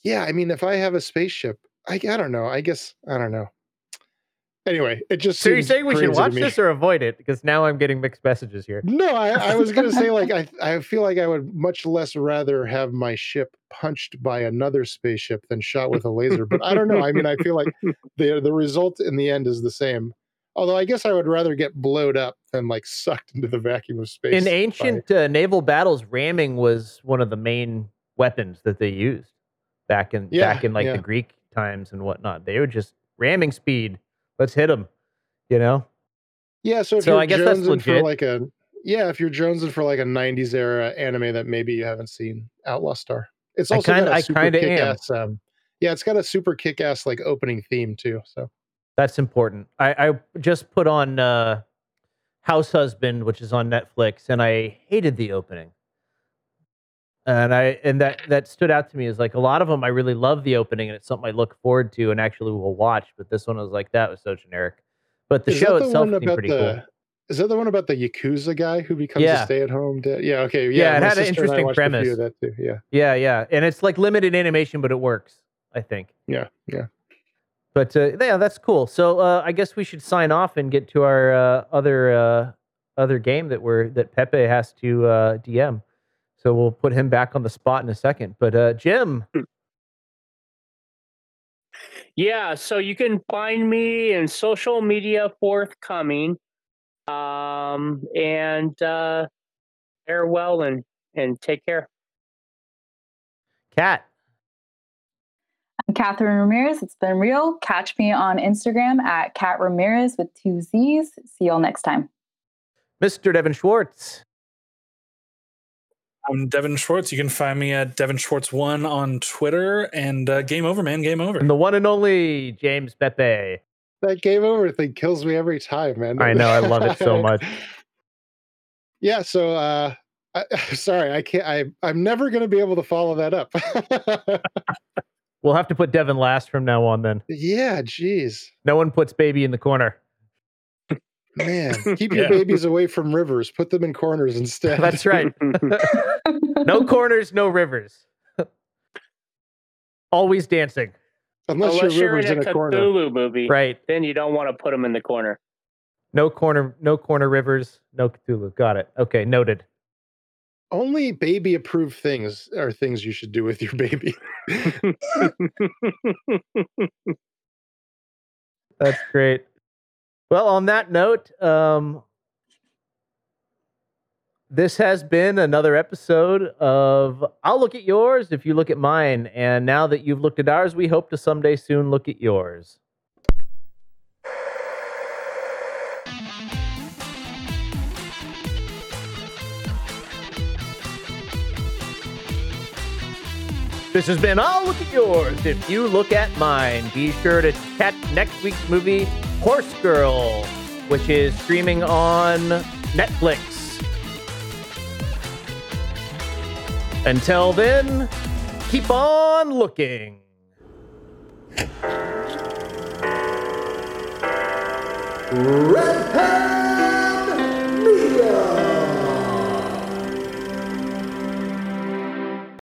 yeah. I mean, if I have a spaceship, I, I don't know. I guess I don't know. Anyway, it just So you're saying we should watch this or avoid it? Because now I'm getting mixed messages here. No, I, I was gonna say like I I feel like I would much less rather have my ship punched by another spaceship than shot with a laser. But I don't know. I mean, I feel like the the result in the end is the same. Although I guess I would rather get blowed up than like sucked into the vacuum of space. In ancient uh, naval battles, ramming was one of the main weapons that they used back in Yeah, back in like yeah. the Greek times and whatnot. They were just ramming speed. Let's hit them. You know. yeah, so if so you're I guess that's jonesing for legit. like a yeah, if you're jonesing for like a '90s era anime that maybe you haven't seen, Outlaw Star. It's I also kinda- got a I super kick-ass. Um, yeah, it's got a super kick-ass like opening theme too. So That's important. I, I just put on uh, House Husband, which is on Netflix, and I hated the opening. And I and that that stood out to me is like a lot of them I really love the opening and it's something I look forward to and actually will watch. But this one was like that was so generic. But the Is show that itself seemed pretty the, cool. Is that the one about the Yakuza guy who becomes Yeah. a stay-at-home dad? Yeah, okay. Yeah, Yeah, it had an sister and I interesting watched a few premise. that too. Yeah, Yeah, yeah, and it's like limited animation, but it works. I think. yeah, yeah. But uh, yeah, that's cool. So uh, I guess we should sign off and get to our uh, other uh, other game that we're that Pepe has to uh, DM. So we'll put him back on the spot in a second. But uh, Jim, Yeah, so you can find me in social media forthcoming. Um, and uh, farewell and and take care. Cat, Catherine Ramirez. It's been real. Catch me on Instagram at Cat Ramirez with two Z's. See y'all next time. Mr. Devin Schwartz, I'm Devin Schwartz. You can find me at Devin Schwartz one on Twitter. And uh, game over, man. Game over. and the one and only James Pepe. That game over thing kills me every time, man. I know, I love it so much. Yeah, so uh I, sorry, I can't. I I'm never going to be able to follow that up. We'll have to put Devin last from now on. Then yeah, jeez, no one puts baby in the corner. man, keep your Yeah. babies away from rivers. Put them in corners instead. That's right. no corners, no rivers. Always dancing. Unless, Unless your you're river's in in a a corner. Cthulhu movie, Right. then you don't want to put them in the corner. No corner, no corner rivers, no Cthulhu. Got it. Okay, noted. Only baby approved things are things you should do with your baby. That's great. Well, on that note, um, this has been another episode of I'll Look at Yours if you look at mine. And now that you've looked at ours, we hope to someday soon look at yours. This has been I'll Look at Yours if you look at mine. Be sure to catch next week's movie, Horse Girl, which is streaming on Netflix. Until then, keep on looking. Red!